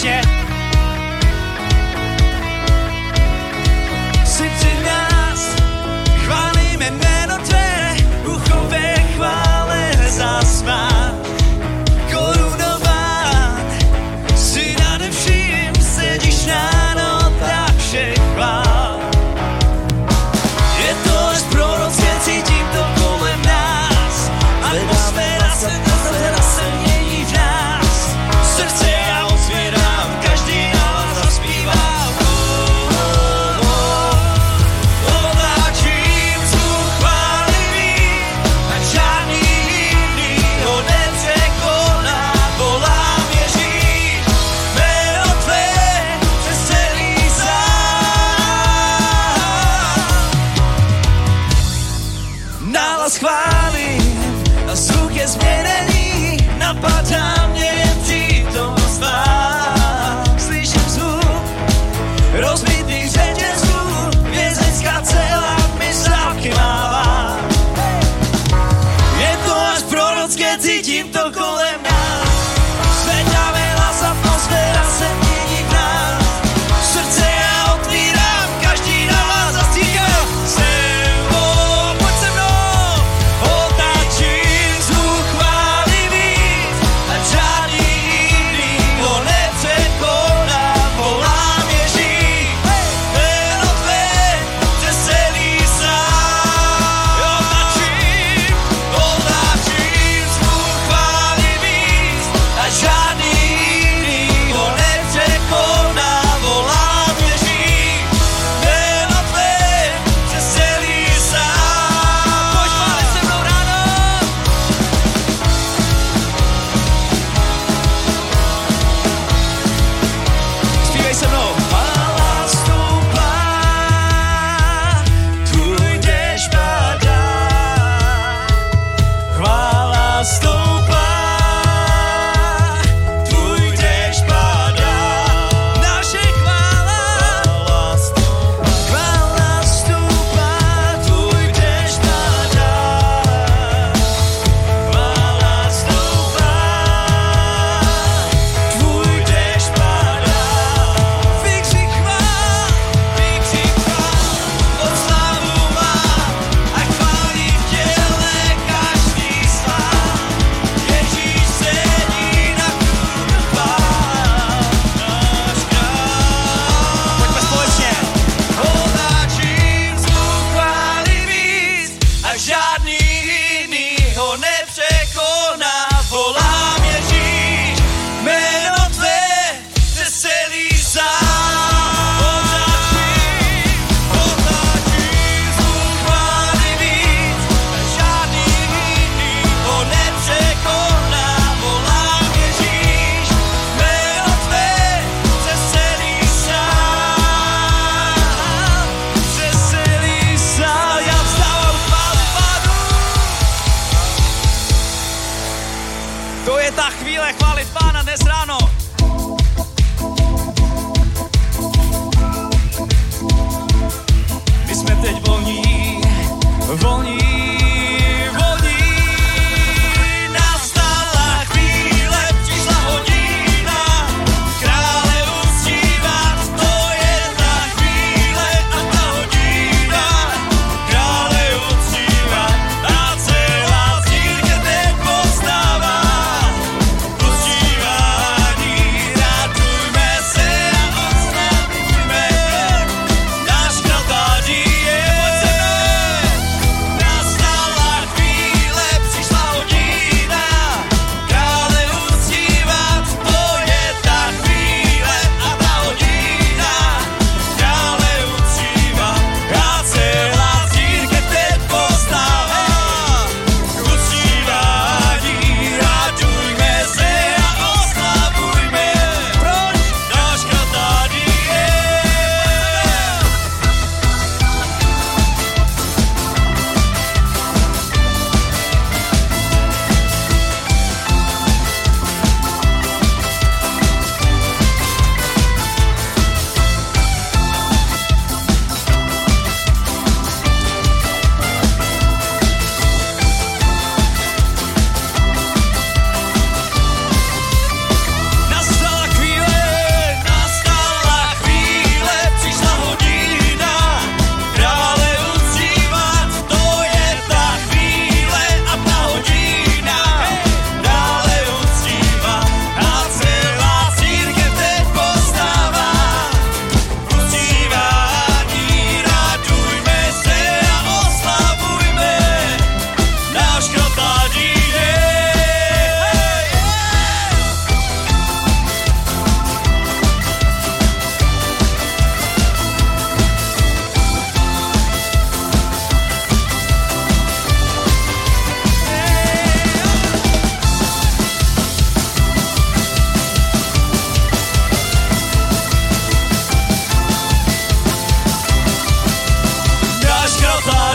谢。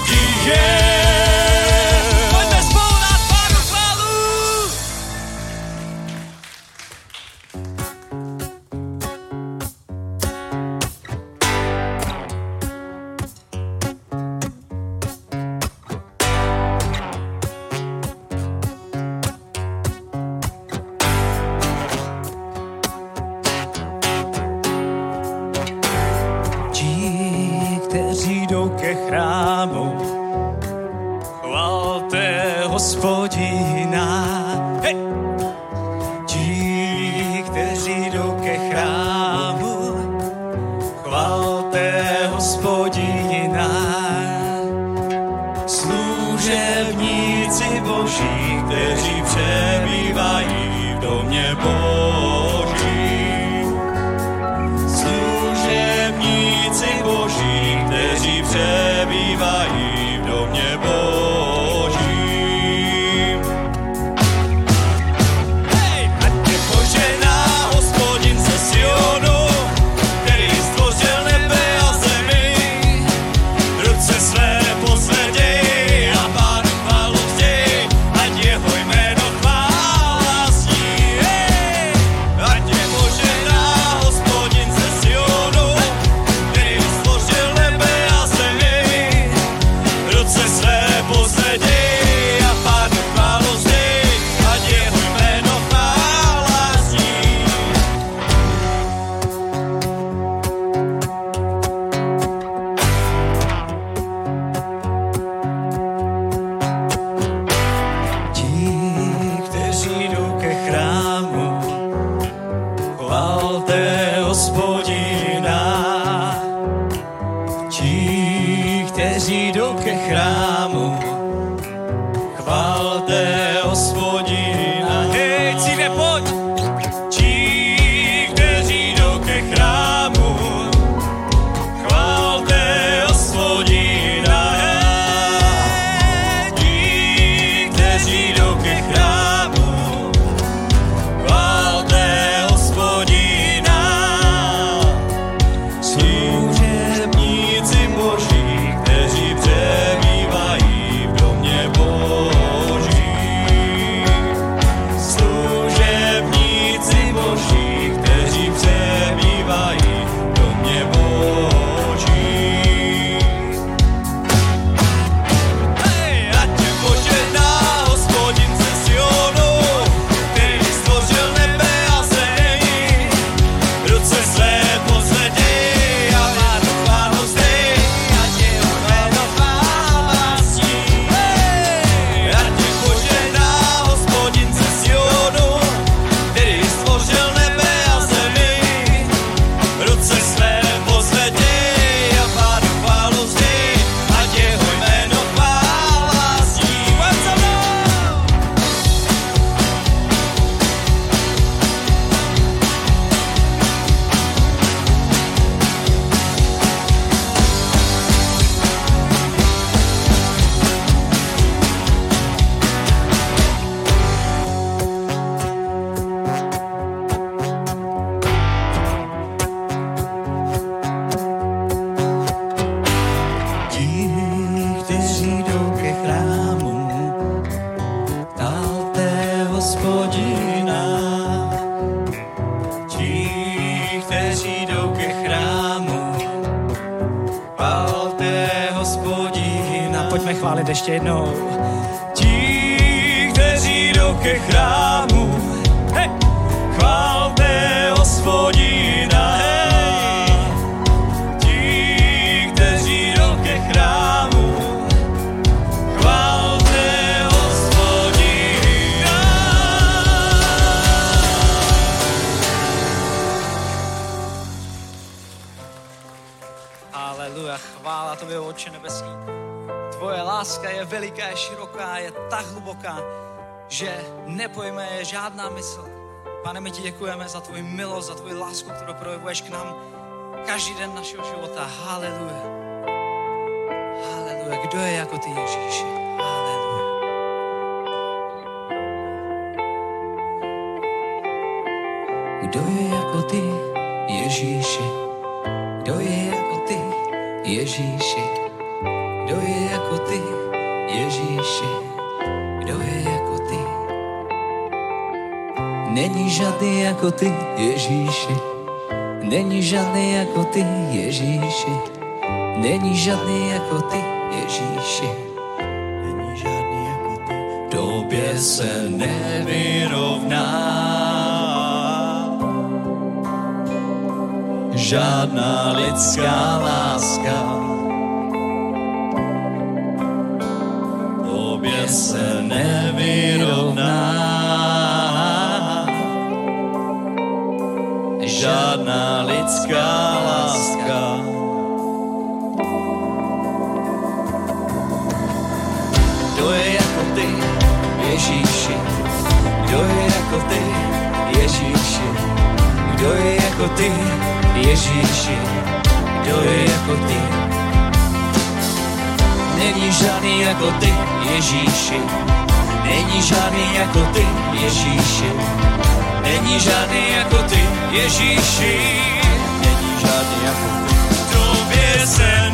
cidade. Yeah. lásku, kterou projevuješ k nám každý den našeho života. Haleluja. Haleluja. Kdo je jako ty Ježíši? Kdo je jako ty, Ježíši? Kdo je jako ty, Ježíši? Kdo je jako ty, Ježíši? Kdo je jako ty? Není žádný jako ty, Ježíši. Není žádný jako ty, Ježíši. Není žádný jako ty, Ježíši. Není žádný jako ty. Době se nevyrovná. Žádná lidská láska. Době se nevyrovná. žádná lidská láska. Kdo je jako ty, Ježíši? Kdo je jako ty, Ježíši? Kdo je jako ty, Ježíši? Kdo je jako ty? Není žádný jako ty, Ježíši. Není žádný jako ty, Ježíši. Není žádný jako ty, Ježíši, není žádný jako tobě jsem.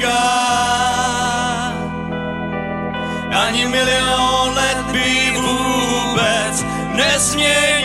říká, Ani milion let by vůbec nesměj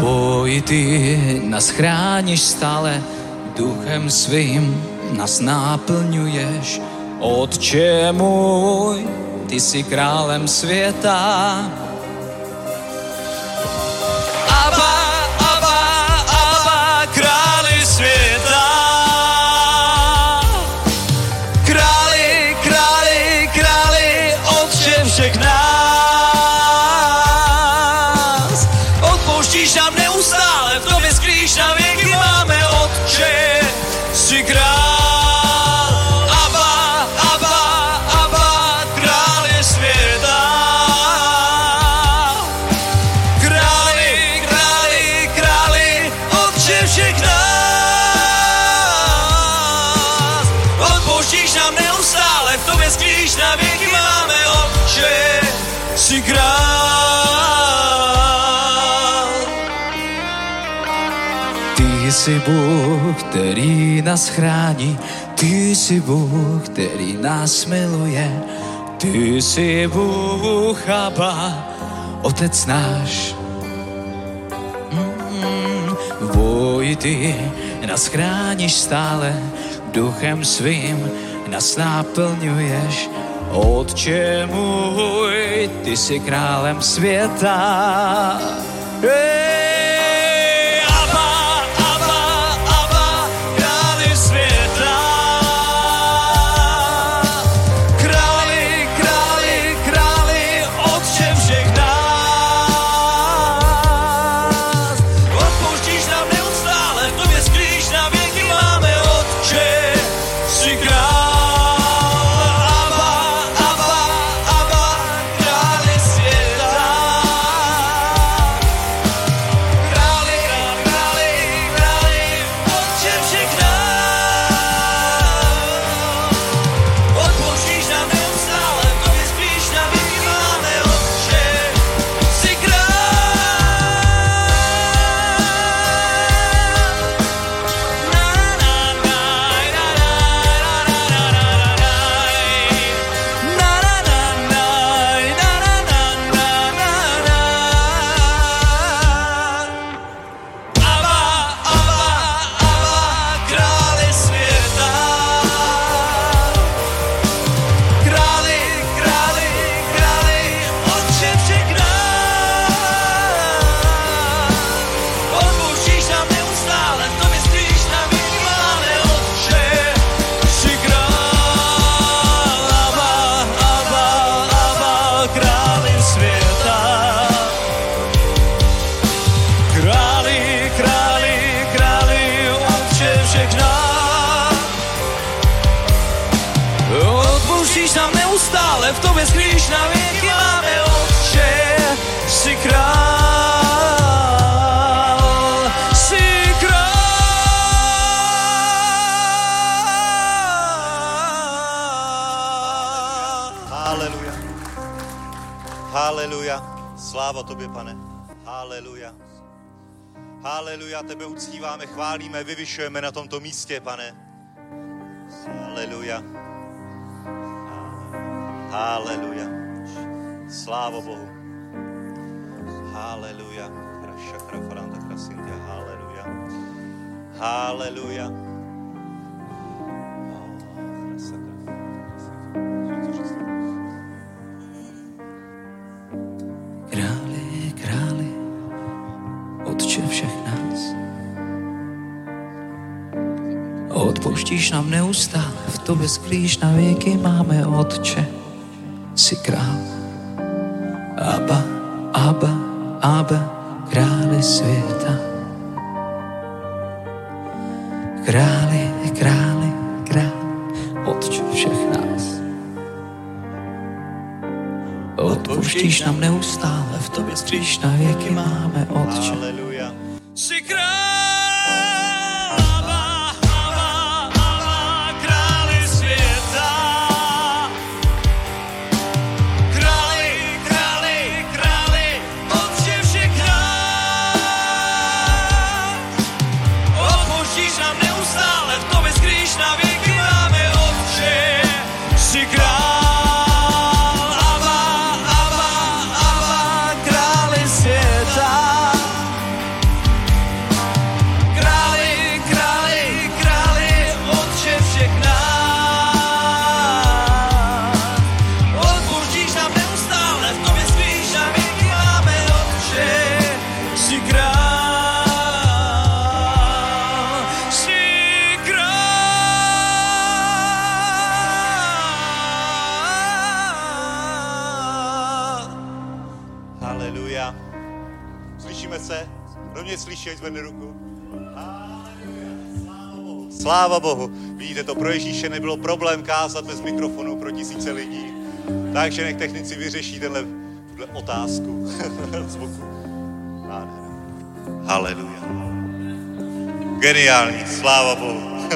boji ty nás chráníš stále, duchem svým nás náplňuješ. Otče můj, ty jsi králem světa, jsi Bůh, který nás chrání, ty jsi Bůh, který nás miluje, ty jsi Bůh, Abba, Otec náš. Mm, v boji ty nás chráníš stále, duchem svým nás naplňuješ. Otče můj, ty jsi králem světa. Ej, neustále, v tobě skrýš na věky máme Otče, jsi král, jsi král. Haleluja. Haleluja. Sláva tobě, pane. Haleluja. Haleluja, tebe uctíváme, chválíme, vyvyšujeme na tomto místě, pane. Haleluja. Haleluja. Sláva Bohu. Haleluja. Kraša, krafaranta, krasintia. Haleluja. Haleluja. Králi, všech nás. Nám neustále, v tobě sklíš na věky máme Otče, jsi král. Abba, Abba, Abba, králi světa. Králi, králi, králi, Otče všech nás. Odpouštíš nám neustále, v tobě sklíš na věky máme Otče. Haleluja. Sláva Bohu. Vidíte, to pro Ježíše nebylo problém kázat bez mikrofonu pro tisíce lidí. Takže nech technici vyřeší tenhle, tuhle otázku z boku. Nádhera. Haleluja. Geniální, sláva Bohu.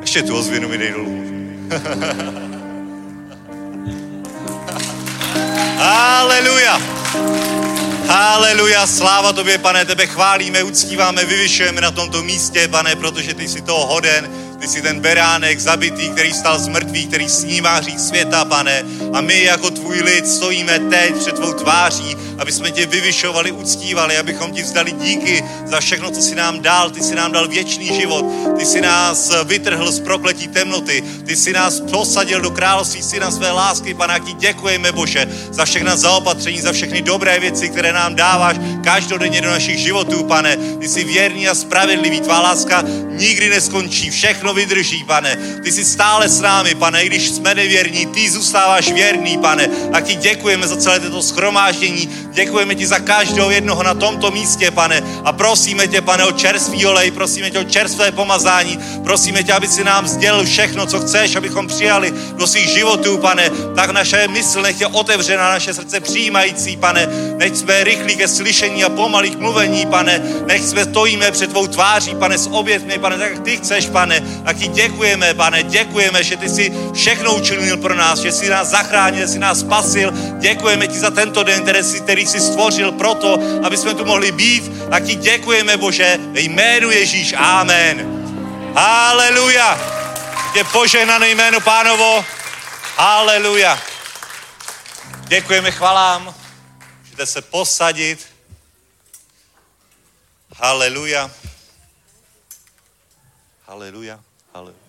Ještě tu ozvěnu mi dej dolů. Haleluja. Haleluja, sláva tobě, pane, tebe chválíme, uctíváme, vyvyšujeme na tomto místě, pane, protože ty jsi toho hoden, ty jsi ten beránek zabitý, který stal z mrtvých, který snímá hřích světa, pane. A my jako tvůj lid stojíme teď před tvou tváří, aby jsme tě vyvyšovali, uctívali, abychom ti vzdali díky za všechno, co jsi nám dal. Ty jsi nám dal věčný život, ty jsi nás vytrhl z prokletí temnoty, ty jsi nás posadil do království syna své lásky, pane, ti děkujeme, Bože, za všechna zaopatření, za všechny dobré věci, které nám dáváš každodenně do našich životů, pane. Ty jsi věrný a spravedlivý, tvá láska nikdy neskončí, všechno vydrží, pane. Ty jsi stále s námi, pane, i když jsme nevěrní, ty zůstáváš věrný, pane. A ti děkujeme za celé toto schromáždění, děkujeme ti za každého jednoho na tomto místě, pane. A prosíme tě, pane, o čerstvý olej, prosíme tě o čerstvé pomazání, prosíme tě, aby si nám sdělil všechno, co chceš, abychom přijali do svých životů, pane. Tak naše mysl nech je otevřená, naše srdce přijímající, pane. Nech jsme rychlí ke slyšení a pomalý k mluvení, pane. Nech jsme stojíme před tvou tváří, pane, s obětmi, pane, tak jak ty chceš, pane. A ti děkujeme, pane, děkujeme, že ty jsi všechno učinil pro nás, že jsi nás zachránil, že jsi nás spasil. Děkujeme ti za tento den, který jsi, který jsi stvořil proto, aby jsme tu mohli být. A ti děkujeme, Bože, ve jménu Ježíš. Amen. Haleluja. Je požehnané jméno pánovo. Haleluja. Děkujeme chvalám. Můžete se posadit. Haleluja. Haleluja. Haleluja.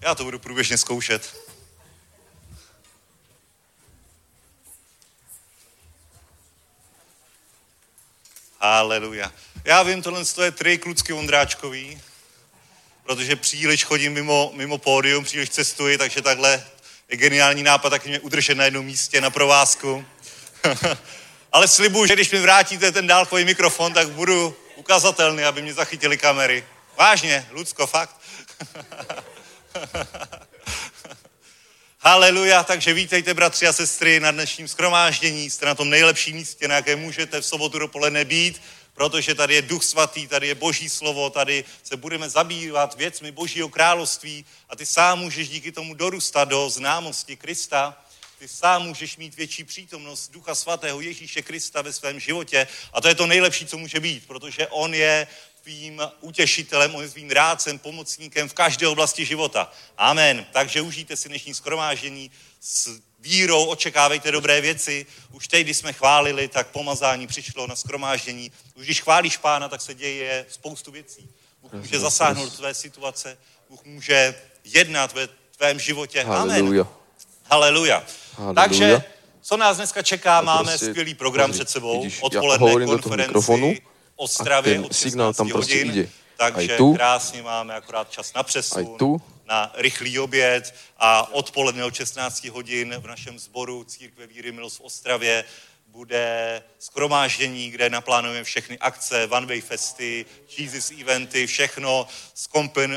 Já to budu průběžně zkoušet. Haleluja. Já vím, tohle je trik Lucky Vondráčkový, protože příliš chodím mimo, mimo pódium, příliš cestuji, takže takhle je geniální nápad taky mě udržet na jednom místě na provázku. Ale slibuju, že když mi vrátíte ten dálkový mikrofon, tak budu ukazatelný, aby mě zachytili kamery. Vážně, Lucko, fakt. Haleluja, takže vítejte, bratři a sestry, na dnešním schromáždění. Jste na tom nejlepším místě, na jaké můžete v sobotu dopoledne být, protože tady je Duch Svatý, tady je Boží slovo, tady se budeme zabývat věcmi Božího království a ty sám můžeš díky tomu dorůstat do známosti Krista. Ty sám můžeš mít větší přítomnost Ducha Svatého Ježíše Krista ve svém životě a to je to nejlepší, co může být, protože On je tvým utěšitelem, on je tvým rádcem, pomocníkem v každé oblasti života. Amen. Takže užijte si dnešní skromáždění s vírou, očekávejte dobré věci. Už teď, když jsme chválili, tak pomazání přišlo na skromáždění. Už když chválíš pána, tak se děje spoustu věcí. Bůh může zasáhnout do tvé situace, Bůh může jednat ve tvém životě. Amen. Haleluja. Takže, co nás dneska čeká, máme prostě skvělý program před sebou. Odpoledne konferenci Ostravě ten od signál tam 16 prostě hodin, ide. Takže Aj tu. krásně máme akorát čas na přesun, tu. na rychlý oběd a odpoledne od 16 hodin v našem sboru Církve Víry Milost v Ostravě bude skromáždění, kde naplánujeme všechny akce, One Way Festy, Jesus eventy, všechno, skompin,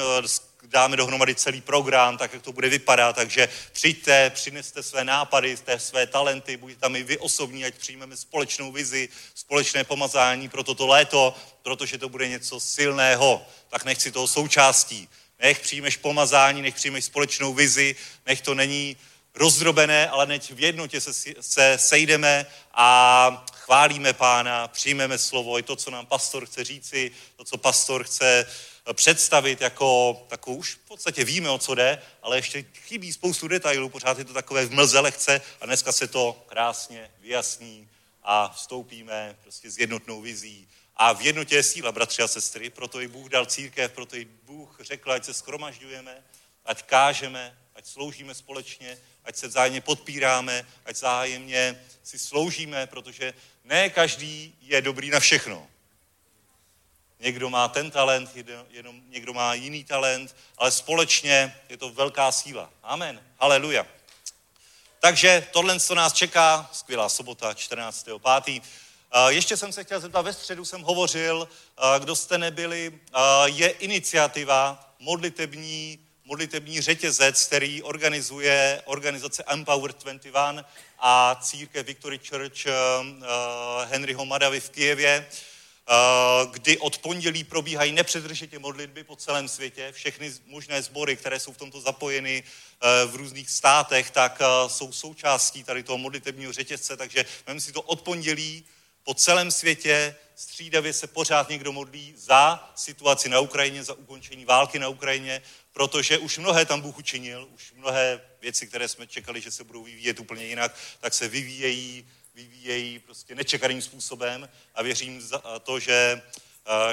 dáme dohromady celý program, tak jak to bude vypadat, takže přijďte, přineste své nápady, té své talenty, buďte tam i vy osobní, ať přijmeme společnou vizi, společné pomazání pro toto léto, protože to bude něco silného, tak nechci toho součástí. Nech přijmeš pomazání, nech přijmeš společnou vizi, nech to není rozdrobené, ale neď v jednotě se, se sejdeme a chválíme pána, přijmeme slovo, i to, co nám pastor chce říci, to, co pastor chce představit jako takovou, už v podstatě víme, o co jde, ale ještě chybí spoustu detailů, pořád je to takové v mlze lehce a dneska se to krásně vyjasní a vstoupíme prostě s jednotnou vizí. A v jednotě je síla, bratři a sestry, proto i Bůh dal církev, proto i Bůh řekl, ať se skromažďujeme, ať kážeme, ať sloužíme společně, ať se vzájemně podpíráme, ať vzájemně si sloužíme, protože ne každý je dobrý na všechno. Někdo má ten talent, jenom někdo má jiný talent, ale společně je to velká síla. Amen. Haleluja. Takže tohle, co nás čeká, skvělá sobota, 14.5. Uh, Ještě jsem se chtěl zeptat, ve středu jsem hovořil, uh, kdo jste nebyli, uh, je iniciativa modlitební, modlitební řetězec, který organizuje organizace Empower 21 a církev Victory Church Henryho Madavy v Kijevě, kdy od pondělí probíhají nepřetržitě modlitby po celém světě. Všechny možné sbory, které jsou v tomto zapojeny uh, v různých státech, tak uh, jsou součástí tady toho modlitebního řetězce, takže vem si to od pondělí po celém světě střídavě se pořád někdo modlí za situaci na Ukrajině, za ukončení války na Ukrajině, protože už mnohé tam Bůh učinil, už mnohé věci, které jsme čekali, že se budou vyvíjet úplně jinak, tak se vyvíjejí, vyvíjejí prostě nečekaným způsobem a věřím za to, že,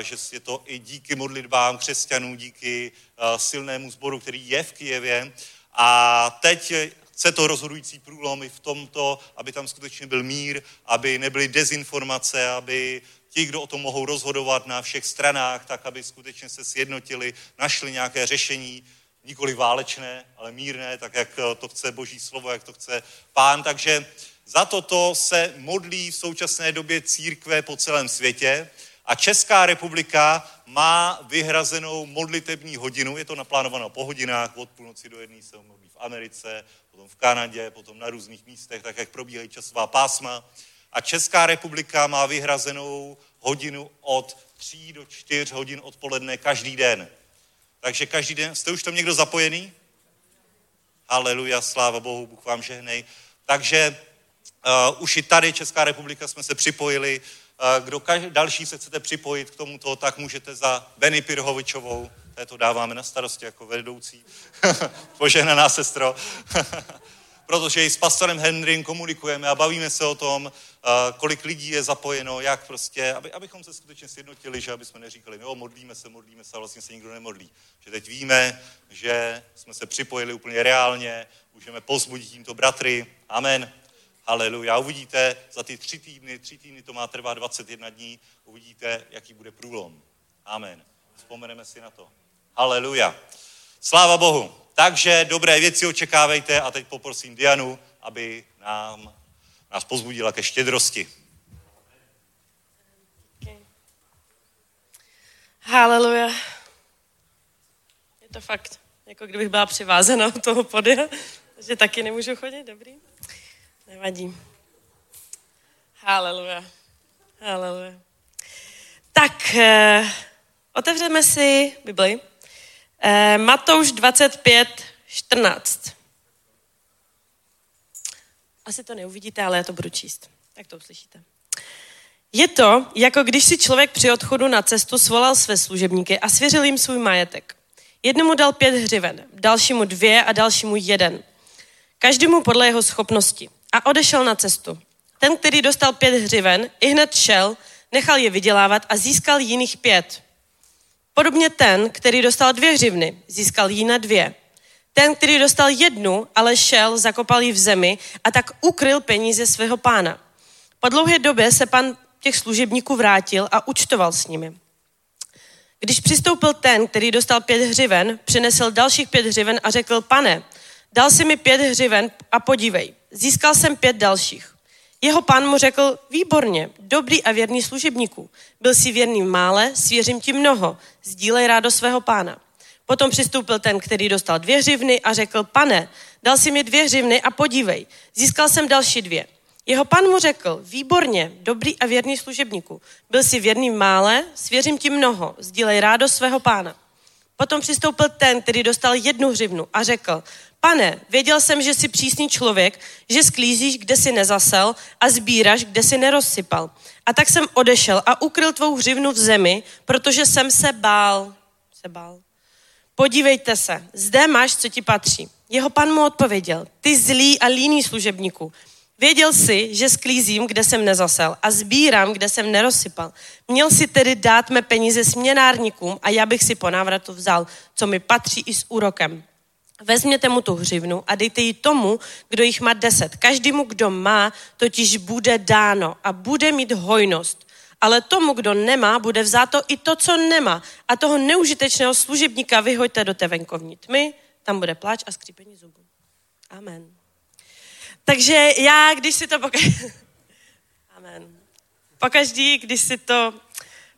že je to i díky modlitbám křesťanů, díky silnému sboru, který je v Kijevě. A teď chce to rozhodující průlom i v tomto, aby tam skutečně byl mír, aby nebyly dezinformace, aby ti, kdo o tom mohou rozhodovat na všech stranách, tak aby skutečně se sjednotili, našli nějaké řešení, nikoli válečné, ale mírné, tak jak to chce Boží slovo, jak to chce Pán. Takže za toto se modlí v současné době církve po celém světě a Česká republika má vyhrazenou modlitební hodinu, je to naplánováno po hodinách, od půlnoci do jedné se modlí v Americe, potom v Kanadě, potom na různých místech, tak jak probíhají časová pásma. A Česká republika má vyhrazenou hodinu od 3 do 4 hodin odpoledne každý den. Takže každý den, jste už tam někdo zapojený? Haleluja, sláva Bohu, Bůh vám žehnej. Takže uh, už i tady Česká republika jsme se připojili. Uh, kdo kaž, další se chcete připojit k tomuto, tak můžete za Benny Pirhovičovou, to dáváme na starosti jako vedoucí. Požehnaná sestro. Protože i s pastorem Henrym komunikujeme a bavíme se o tom, kolik lidí je zapojeno, jak prostě, aby, abychom se skutečně sjednotili, že aby jsme neříkali, jo, modlíme se, modlíme se, a vlastně se nikdo nemodlí. Že teď víme, že jsme se připojili úplně reálně, můžeme pozbudit tímto bratry. Amen. Haleluja. Uvidíte za ty tři týdny, tři týdny to má trvat 21 dní, uvidíte, jaký bude průlom. Amen. Vzpomeneme si na to. Haleluja. Sláva Bohu. Takže dobré věci očekávejte a teď poprosím Dianu, aby nám, nás pozbudila ke štědrosti. Haleluja. Je to fakt, jako kdybych byla přivázena od toho podia, takže taky nemůžu chodit, dobrý? Nevadí. Haleluja. Haleluja. Tak, eh, otevřeme si Bibli. Eh, Matouš 25, 14. Asi to neuvidíte, ale já to budu číst. Tak to uslyšíte. Je to, jako když si člověk při odchodu na cestu svolal své služebníky a svěřil jim svůj majetek. Jednomu dal pět hřiven, dalšímu dvě a dalšímu jeden. Každému podle jeho schopnosti. A odešel na cestu. Ten, který dostal pět hřiven, i hned šel, nechal je vydělávat a získal jiných pět. Podobně ten, který dostal dvě hřivny, získal jí na dvě. Ten, který dostal jednu, ale šel, zakopal ji v zemi a tak ukryl peníze svého pána. Po dlouhé době se pan těch služebníků vrátil a účtoval s nimi. Když přistoupil ten, který dostal pět hřiven, přinesl dalších pět hřiven a řekl, pane, dal si mi pět hřiven a podívej, získal jsem pět dalších. Jeho pán mu řekl, výborně, dobrý a věrný služebníků. Byl si věrný v mále, svěřím ti mnoho, sdílej rádo svého pána. Potom přistoupil ten, který dostal dvě hřivny a řekl, pane, dal si mi dvě hřivny a podívej, získal jsem další dvě. Jeho pan mu řekl, výborně, dobrý a věrný služebníku. Byl si věrný v mále, svěřím ti mnoho, sdílej rádo svého pána. Potom přistoupil ten, který dostal jednu hřivnu a řekl, pane, věděl jsem, že jsi přísný člověk, že sklízíš, kde si nezasel a sbíraš, kde si nerozsypal. A tak jsem odešel a ukryl tvou hřivnu v zemi, protože jsem se bál. Se bál. Podívejte se, zde máš, co ti patří. Jeho pan mu odpověděl, ty zlý a líný služebníku. Věděl si, že sklízím, kde jsem nezasel a sbírám, kde jsem nerozsypal. Měl si tedy dát mé peníze směnárníkům a já bych si po návratu vzal, co mi patří i s úrokem. Vezměte mu tu hřivnu a dejte ji tomu, kdo jich má deset. Každému, kdo má, totiž bude dáno a bude mít hojnost. Ale tomu, kdo nemá, bude vzáto i to, co nemá. A toho neužitečného služebníka vyhoďte do té venkovní tmy, tam bude pláč a skřípení zubů. Amen. Takže já, když si to pokaždý... Amen. Pokaždý, když si to...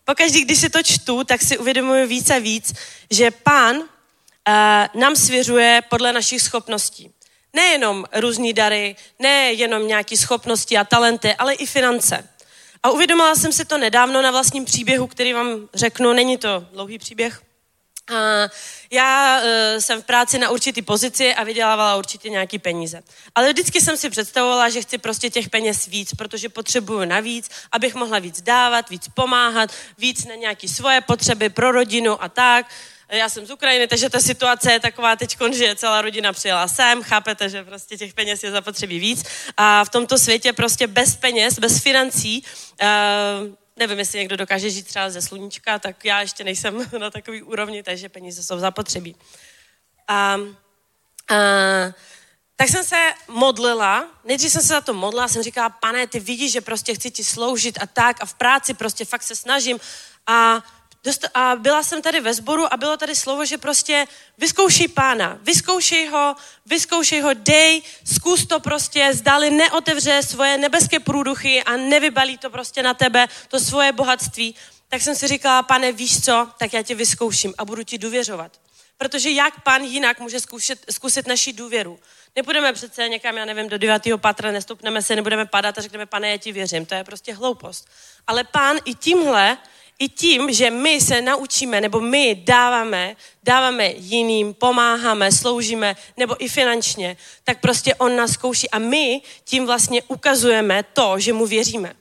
Pokaždý, když si to čtu, tak si uvědomuji víc a víc, že pán nám svěřuje podle našich schopností. Nejenom různý dary, nejenom nějaké schopnosti a talenty, ale i finance. A uvědomila jsem si to nedávno na vlastním příběhu, který vám řeknu. Není to dlouhý příběh, a já uh, jsem v práci na určitý pozici a vydělávala určitě nějaký peníze. Ale vždycky jsem si představovala, že chci prostě těch peněz víc, protože potřebuju navíc, abych mohla víc dávat, víc pomáhat, víc na nějaké svoje potřeby pro rodinu a tak. Já jsem z Ukrajiny, takže ta situace je taková teď, že celá rodina přijela sem, chápete, že prostě těch peněz je zapotřebí víc. A v tomto světě prostě bez peněz, bez financí, uh, nevím, jestli někdo dokáže žít třeba ze sluníčka, tak já ještě nejsem na takový úrovni, takže peníze jsou zapotřebí. A, a, tak jsem se modlila, nejdřív jsem se za to modlila, jsem říkala, pane, ty vidíš, že prostě chci ti sloužit a tak a v práci prostě fakt se snažím a Dost, a byla jsem tady ve sboru a bylo tady slovo, že prostě vyzkoušej pána, vyzkoušej ho, vyzkoušej ho, dej, zkus to prostě, zdali neotevře svoje nebeské průduchy a nevybalí to prostě na tebe, to svoje bohatství. Tak jsem si říkala, pane, víš co, tak já tě vyzkouším a budu ti důvěřovat. Protože jak pán jinak může zkusit, zkusit naši důvěru? Nepůjdeme přece někam, já nevím, do devátého patra, nestupneme se, nebudeme padat a řekneme, pane, já ti věřím. To je prostě hloupost. Ale pán i tímhle i tím, že my se naučíme, nebo my dáváme, dáváme jiným, pomáháme, sloužíme, nebo i finančně, tak prostě on nás zkouší a my tím vlastně ukazujeme to, že mu věříme.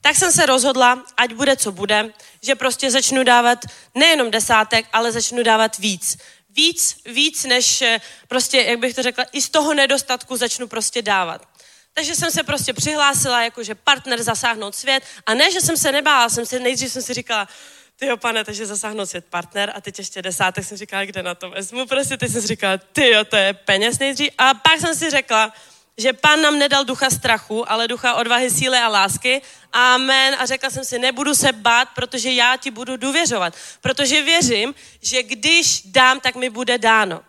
Tak jsem se rozhodla, ať bude, co bude, že prostě začnu dávat nejenom desátek, ale začnu dávat víc. Víc, víc než eh, prostě, jak bych to řekla, i z toho nedostatku začnu prostě dávat. Takže jsem se prostě přihlásila jakože partner zasáhnout svět a ne, že jsem se nebála, jsem si, nejdřív jsem si říkala, ty jo, pane, takže zasáhnout svět partner a teď ještě desátek jsem říkala, kde na to vezmu, prostě teď jsem si říkala, ty jo, to je peněz nejdřív a pak jsem si řekla, že pán nám nedal ducha strachu, ale ducha odvahy, síly a lásky. Amen. A řekla jsem si, nebudu se bát, protože já ti budu důvěřovat. Protože věřím, že když dám, tak mi bude dáno.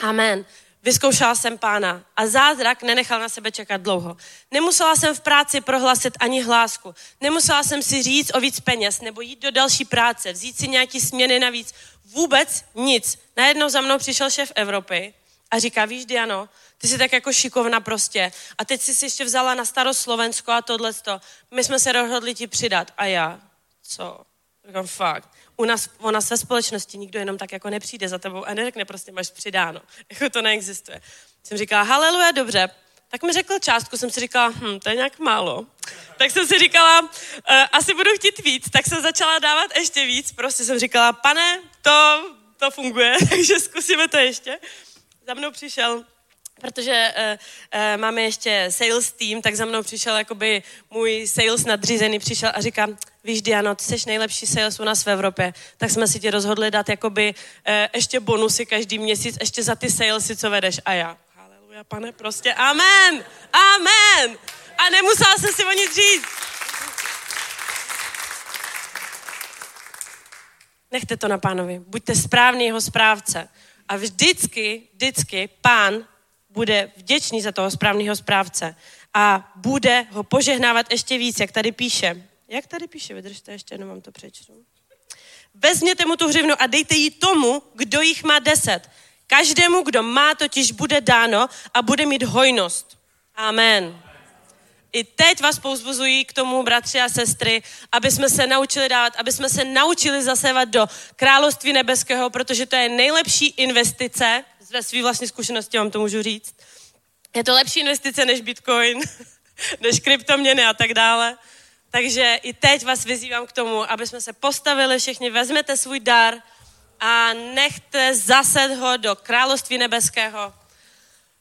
Amen. Vyzkoušela jsem pána a zázrak nenechal na sebe čekat dlouho. Nemusela jsem v práci prohlasit ani hlásku. Nemusela jsem si říct o víc peněz nebo jít do další práce, vzít si nějaký směny navíc. Vůbec nic. Najednou za mnou přišel šéf Evropy a říká, víš Diano, ty jsi tak jako šikovna prostě. A teď jsi si ještě vzala na starost Slovensko a tohleto. My jsme se rozhodli ti přidat. A já, co? Říkám, fakt u nás, u nás ve společnosti nikdo jenom tak jako nepřijde za tebou a neřekne prostě máš přidáno. Jako to neexistuje. Jsem říkala, haleluja, dobře. Tak mi řekl částku, jsem si říkala, hm, to je nějak málo. Tak jsem si říkala, uh, asi budu chtít víc, tak jsem začala dávat ještě víc. Prostě jsem říkala, pane, to, to funguje, takže zkusíme to ještě. Za mnou přišel protože uh, uh, máme ještě sales team, tak za mnou přišel jakoby můj sales nadřízený přišel a říká, víš Diano, ty jsi nejlepší sales u nás v Evropě, tak jsme si ti rozhodli dát jakoby uh, ještě bonusy každý měsíc, ještě za ty salesy, co vedeš. A já, haleluja, pane, prostě amen, amen. A nemusela jsem si o nic říct. Nechte to na pánovi. Buďte správný jeho správce. A vždycky, vždycky pán bude vděčný za toho správného správce a bude ho požehnávat ještě víc, jak tady píše. Jak tady píše? Vydržte ještě, jenom vám to přečtu. Vezměte mu tu hřivnu a dejte ji tomu, kdo jich má deset. Každému, kdo má, totiž bude dáno a bude mít hojnost. Amen. I teď vás pouzbuzují k tomu, bratři a sestry, aby jsme se naučili dávat, aby jsme se naučili zasevat do království nebeského, protože to je nejlepší investice, ze své vlastní zkušenosti vám to můžu říct. Je to lepší investice než Bitcoin, než kryptoměny a tak dále. Takže i teď vás vyzývám k tomu, aby jsme se postavili všichni, vezmete svůj dar a nechte zased ho do království nebeského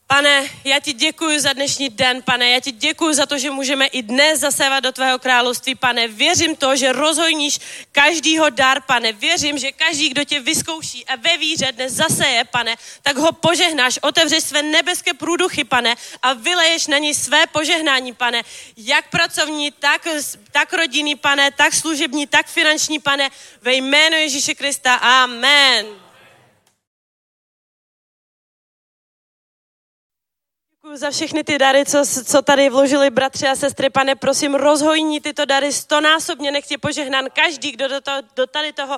Pane, já ti děkuji za dnešní den, pane, já ti děkuji za to, že můžeme i dnes zasévat do tvého království, pane. Věřím to, že rozhojníš každýho dar, pane. Věřím, že každý, kdo tě vyzkouší a ve víře dnes zaseje, pane, tak ho požehnáš, otevřeš své nebeské průduchy, pane, a vyleješ na něj své požehnání, pane. Jak pracovní, tak, tak rodinný, pane, tak služební, tak finanční, pane, ve jménu Ježíše Krista. Amen. Děkuji za všechny ty dary, co, co tady vložili bratři a sestry. Pane, prosím, rozhojní tyto dary stonásobně, nech tě požehnán každý, kdo do, to, do tady toho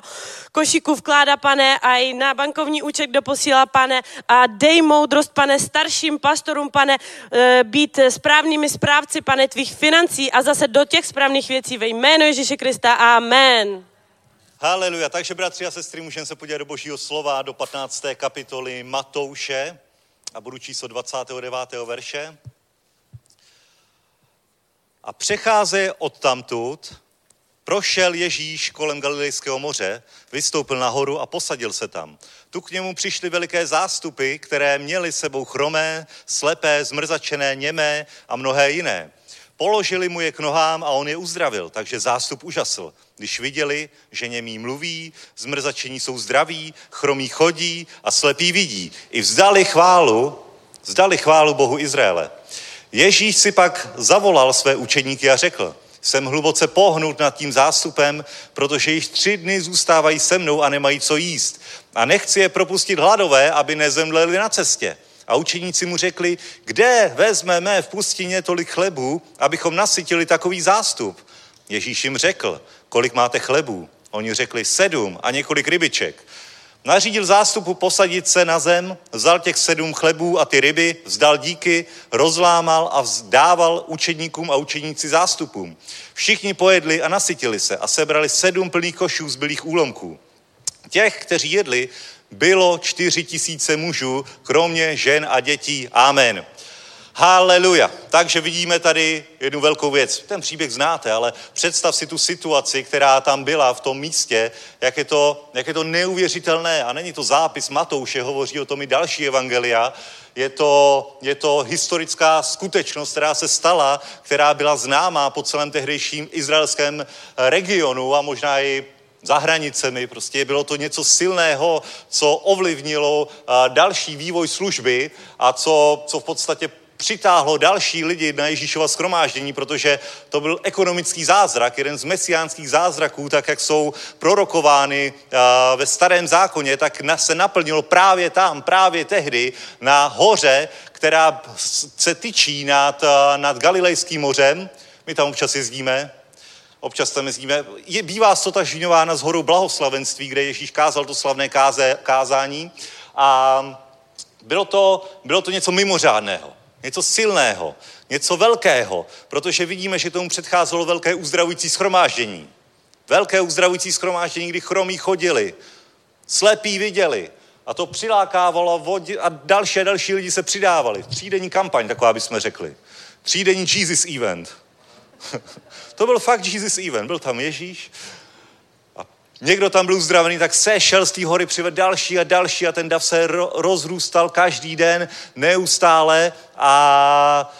košíku vkládá, pane, a i na bankovní účet, kdo posílá, pane, a dej moudrost, pane, starším pastorům, pane, eh, být správnými správci, pane, tvých financí a zase do těch správných věcí ve jménu Ježíše Krista. Amen. Haleluja. Takže, bratři a sestry, můžeme se podívat do božího slova, do 15. kapitoly Matouše a budu číslo 29. verše. A přechází od tamtud, prošel Ježíš kolem Galilejského moře, vystoupil nahoru a posadil se tam. Tu k němu přišly veliké zástupy, které měly sebou chromé, slepé, zmrzačené, němé a mnohé jiné. Položili mu je k nohám a on je uzdravil, takže zástup užasl. Když viděli, že němí mluví, zmrzačení jsou zdraví, chromí chodí a slepí vidí. I vzdali chválu, vzdali chválu Bohu Izraele. Ježíš si pak zavolal své učeníky a řekl, jsem hluboce pohnut nad tím zástupem, protože již tři dny zůstávají se mnou a nemají co jíst. A nechci je propustit hladové, aby nezemleli na cestě. A učeníci mu řekli, kde vezmeme v pustině tolik chlebů, abychom nasytili takový zástup. Ježíš jim řekl, kolik máte chlebů? Oni řekli sedm a několik rybiček. Nařídil zástupu posadit se na zem, vzal těch sedm chlebů a ty ryby, vzdal díky, rozlámal a vzdával učedníkům a učeníci zástupům. Všichni pojedli a nasytili se a sebrali sedm plných košů zbylých úlomků. Těch, kteří jedli, bylo čtyři tisíce mužů, kromě žen a dětí. Amen. Haleluja. Takže vidíme tady jednu velkou věc. Ten příběh znáte, ale představ si tu situaci, která tam byla v tom místě, jak je to, jak je to neuvěřitelné. A není to zápis Matouše, hovoří o tom i další evangelia. Je to, je to historická skutečnost, která se stala, která byla známá po celém tehdejším izraelském regionu a možná i za hranicemi. Prostě bylo to něco silného, co ovlivnilo další vývoj služby a co, co v podstatě přitáhlo další lidi na Ježíšova schromáždění, protože to byl ekonomický zázrak, jeden z mesiánských zázraků, tak jak jsou prorokovány ve starém zákoně, tak se naplnilo právě tam, právě tehdy na hoře, která se tyčí nad, nad Galilejským mořem. My tam občas jezdíme, občas tam jezdíme. Je, bývá stotažňována s horou blahoslavenství, kde Ježíš kázal to slavné káze, kázání a bylo to, bylo to něco mimořádného. Něco silného, něco velkého, protože vidíme, že tomu předcházelo velké uzdravující schromáždění. Velké uzdravující schromáždění, kdy chromí chodili, slepí viděli, a to přilákávalo vodě a další a další lidi se přidávali. Třídenní kampaň, taková bychom řekli. Třídenní Jesus event. to byl fakt Jesus event. Byl tam Ježíš, někdo tam byl uzdravený, tak sešel z té hory, přived další a další a ten dav se ro- rozrůstal každý den neustále a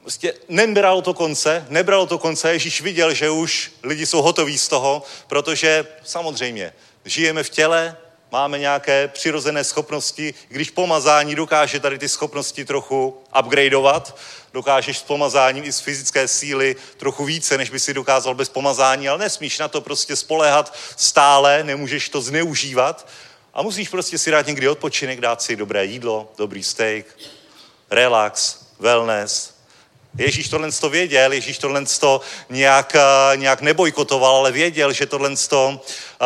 prostě nebralo to konce, nebralo to konce, Ježíš viděl, že už lidi jsou hotoví z toho, protože samozřejmě žijeme v těle, máme nějaké přirozené schopnosti, když pomazání dokáže tady ty schopnosti trochu upgradeovat, dokážeš s pomazáním i z fyzické síly trochu více, než by si dokázal bez pomazání, ale nesmíš na to prostě spolehat stále, nemůžeš to zneužívat a musíš prostě si dát někdy odpočinek, dát si dobré jídlo, dobrý steak, relax, wellness, Ježíš tohle to věděl, Ježíš tohle to nějak, eh, nějak nebojkotoval, ale věděl, že tohle, to,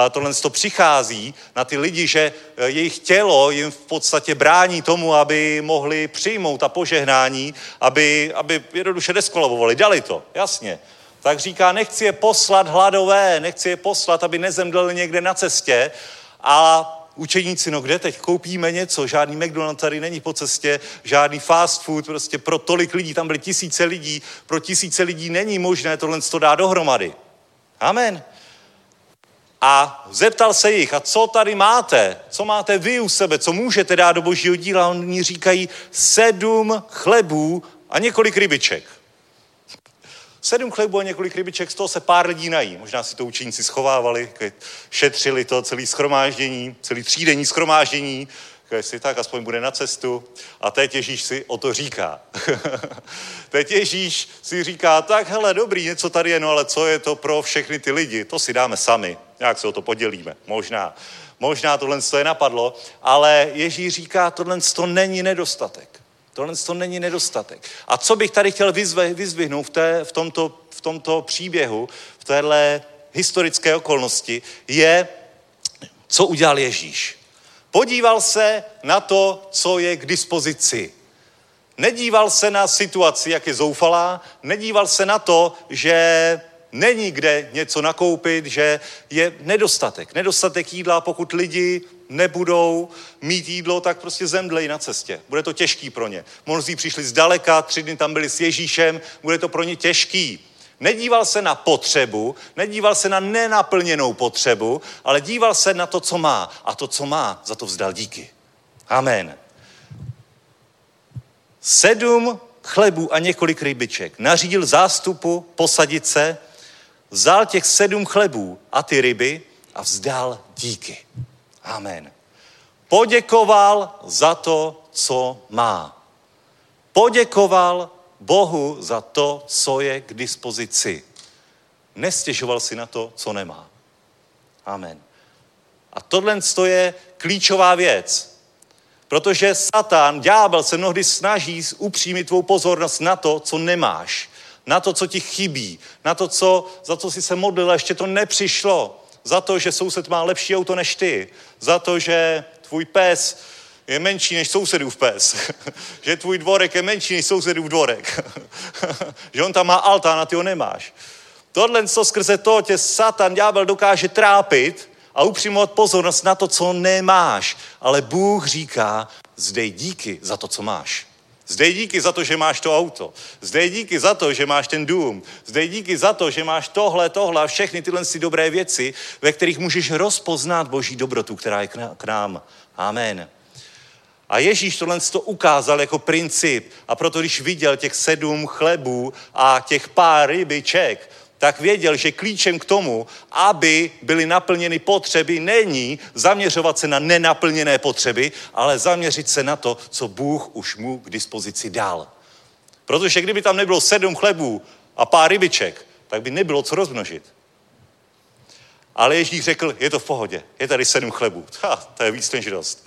eh, tohle to přichází na ty lidi, že eh, jejich tělo jim v podstatě brání tomu, aby mohli přijmout ta požehnání, aby, aby jednoduše deskolabovali. Dali to, jasně. Tak říká, nechci je poslat hladové, nechci je poslat, aby nezemdleli někde na cestě, a učeníci, no kde teď koupíme něco, žádný McDonald's tady není po cestě, žádný fast food, prostě pro tolik lidí, tam byly tisíce lidí, pro tisíce lidí není možné tohle to dát dohromady. Amen. A zeptal se jich, a co tady máte? Co máte vy u sebe? Co můžete dát do božího díla? Oni říkají sedm chlebů a několik rybiček. Sedm chlebů a několik rybiček, z toho se pár lidí nají. Možná si to učeníci schovávali, šetřili to celý schromáždění, celý třídenní schromáždění, si tak aspoň bude na cestu. A teď Ježíš si o to říká. teď Ježíš si říká, tak hele, dobrý, něco tady je, no ale co je to pro všechny ty lidi? To si dáme sami, nějak se o to podělíme, možná. Možná tohle to je napadlo, ale Ježíš říká, tohle to není nedostatek. Tohle to není nedostatek. A co bych tady chtěl vyzvihnout v, té, v, tomto, v tomto příběhu, v téhle historické okolnosti, je, co udělal Ježíš. Podíval se na to, co je k dispozici. Nedíval se na situaci, jak je zoufalá, nedíval se na to, že není kde něco nakoupit, že je nedostatek. Nedostatek jídla, pokud lidi nebudou mít jídlo, tak prostě zemdlej na cestě. Bude to těžký pro ně. Mnozí přišli zdaleka, tři dny tam byli s Ježíšem, bude to pro ně těžký. Nedíval se na potřebu, nedíval se na nenaplněnou potřebu, ale díval se na to, co má. A to, co má, za to vzdal díky. Amen. Sedm chlebů a několik rybiček. Nařídil zástupu posadit se, vzal těch sedm chlebů a ty ryby a vzdal díky. Amen. Poděkoval za to, co má. Poděkoval Bohu za to, co je k dispozici. Nestěžoval si na to, co nemá. Amen. A tohle je klíčová věc. Protože Satan, ďábel se mnohdy snaží upřímit tvou pozornost na to, co nemáš. Na to, co ti chybí. Na to, co, za co jsi se modlil a ještě to nepřišlo. Za to, že soused má lepší auto než ty. Za to, že tvůj pes je menší než sousedův pes. že tvůj dvorek je menší než sousedův dvorek. že on tam má altán a ty ho nemáš. Tohle, co skrze to tě Satan, ďábel dokáže trápit a upřímovat pozornost na to, co nemáš. Ale Bůh říká, zdej díky za to, co máš. Zdej díky za to, že máš to auto. Zdej díky za to, že máš ten dům. Zdej díky za to, že máš tohle, tohle a všechny tyhle si dobré věci, ve kterých můžeš rozpoznat Boží dobrotu, která je k nám. Amen. A Ježíš tohle to ukázal jako princip. A proto, když viděl těch sedm chlebů a těch pár rybiček, tak věděl, že klíčem k tomu, aby byly naplněny potřeby, není zaměřovat se na nenaplněné potřeby, ale zaměřit se na to, co Bůh už mu k dispozici dal. Protože kdyby tam nebylo sedm chlebů a pár rybiček, tak by nebylo co rozmnožit. Ale Ježíš řekl, je to v pohodě, je tady sedm chlebů. Ha, to je víc než dost.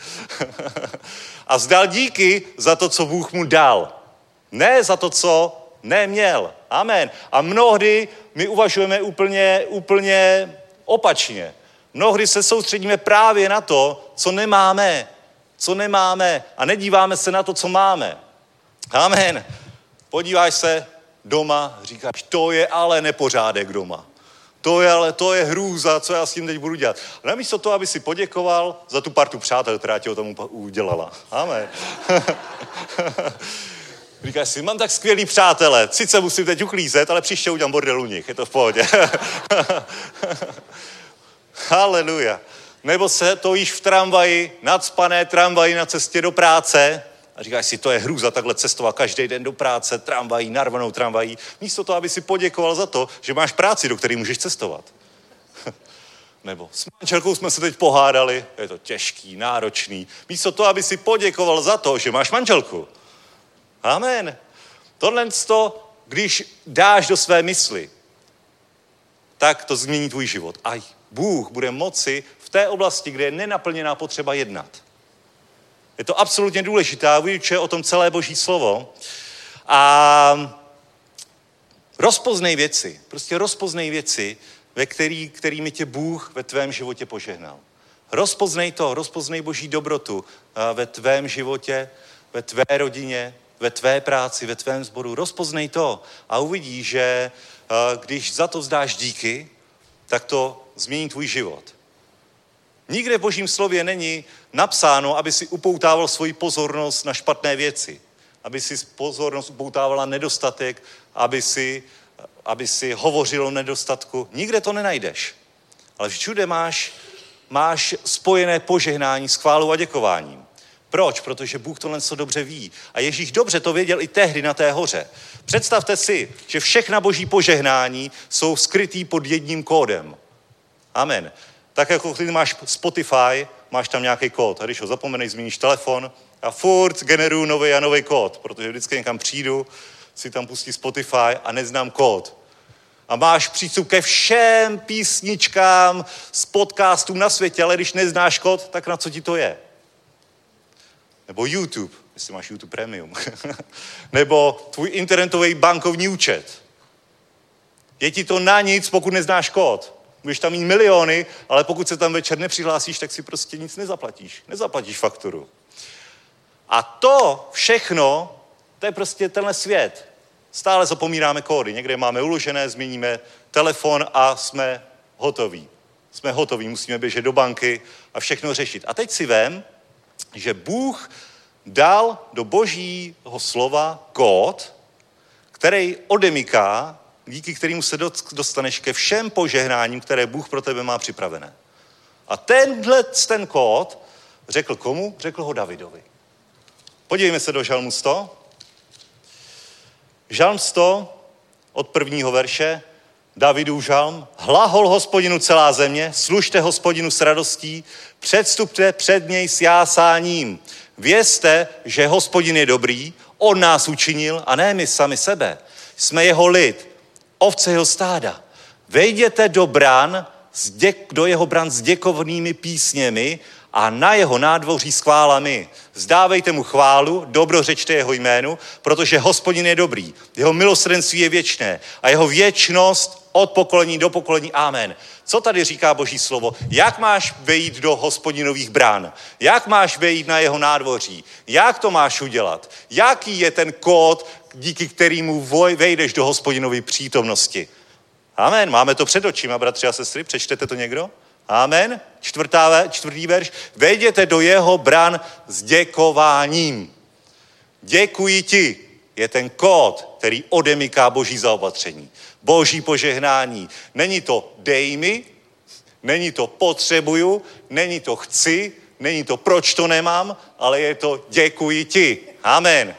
a zdal díky za to, co Bůh mu dal. Ne za to, co neměl. Amen. A mnohdy my uvažujeme úplně, úplně opačně. Mnohdy se soustředíme právě na to, co nemáme. Co nemáme a nedíváme se na to, co máme. Amen. Podíváš se doma, říkáš, to je ale nepořádek doma. To je, ale to je hrůza, co já s tím teď budu dělat. A namísto toho, aby si poděkoval za tu partu přátel, která tě o tom udělala. Amen. Říkáš si, mám tak skvělý přátelé, sice musím teď uklízet, ale příště udělám bordel u nich, je to v pohodě. Haleluja. Nebo se to již v tramvaji, nadspané tramvaji na cestě do práce, a říkáš si, to je hrůza takhle cestovat každý den do práce, tramvají, narvanou tramvají, místo toho, aby si poděkoval za to, že máš práci, do které můžeš cestovat. Nebo s manželkou jsme se teď pohádali, je to těžký, náročný. Místo toho, aby si poděkoval za to, že máš manželku. Amen. Tohle to, když dáš do své mysli, tak to změní tvůj život. A Bůh bude moci v té oblasti, kde je nenaplněná potřeba jednat. Je to absolutně důležité, vyučuje o tom celé Boží slovo. A rozpoznej věci, prostě rozpoznej věci, ve který, kterými tě Bůh ve tvém životě požehnal. Rozpoznej to, rozpoznej Boží dobrotu ve tvém životě, ve tvé rodině, ve tvé práci, ve tvém sboru. Rozpoznej to a uvidíš, že když za to vzdáš díky, tak to změní tvůj život. Nikde v božím slově není napsáno, aby si upoutával svoji pozornost na špatné věci. Aby si pozornost upoutávala nedostatek, aby si, aby si hovořil o nedostatku. Nikde to nenajdeš. Ale všude máš, máš spojené požehnání s chválou a děkováním. Proč? Protože Bůh tohle co dobře ví. A Ježíš dobře to věděl i tehdy na té hoře. Představte si, že všechna boží požehnání jsou skrytý pod jedním kódem. Amen. Tak jako když máš Spotify, máš tam nějaký kód. A když ho zapomeneš, zmíníš telefon a furt generuju nový a nový kód, protože vždycky někam přijdu, si tam pustí Spotify a neznám kód. A máš přístup ke všem písničkám z podcastů na světě, ale když neznáš kód, tak na co ti to je? Nebo YouTube. jestli máš YouTube Premium, nebo tvůj internetový bankovní účet. Je ti to na nic, pokud neznáš kód. Můžeš tam mít miliony, ale pokud se tam večer nepřihlásíš, tak si prostě nic nezaplatíš. Nezaplatíš fakturu. A to všechno, to je prostě tenhle svět. Stále zapomínáme kódy. Někde máme uložené, změníme telefon a jsme hotoví. Jsme hotoví, musíme běžet do banky a všechno řešit. A teď si vem, že Bůh dal do božího slova kód, který odemyká, díky kterému se dostaneš ke všem požehnáním, které Bůh pro tebe má připravené. A tenhle ten kód řekl komu? Řekl ho Davidovi. Podívejme se do Žalmu 100. Žalm 100 od prvního verše. Davidův žalm. Hlahol hospodinu celá země, služte hospodinu s radostí, předstupte před něj s jásáním. Vězte, že hospodin je dobrý, on nás učinil a ne my sami sebe. Jsme jeho lid, ovce jeho stáda. Vejděte do brán, do jeho bran s děkovnými písněmi a na jeho nádvoří s chválami. Zdávejte mu chválu, dobrořečte jeho jménu, protože hospodin je dobrý. Jeho milosrdenství je věčné a jeho věčnost od pokolení do pokolení. Amen. Co tady říká Boží slovo? Jak máš vejít do hospodinových brán? Jak máš vejít na jeho nádvoří? Jak to máš udělat? Jaký je ten kód, díky kterému vejdeš do hospodinovy přítomnosti? Amen. Máme to před očima, bratři a sestry. Přečtete to někdo? Amen. Čtvrtá, čtvrtý verš. Vejděte do jeho bran s děkováním. Děkuji ti. Je ten kód, který odemyká boží zaopatření. Boží požehnání. Není to dej mi, není to potřebuju, není to chci, není to proč to nemám, ale je to děkuji ti. Amen.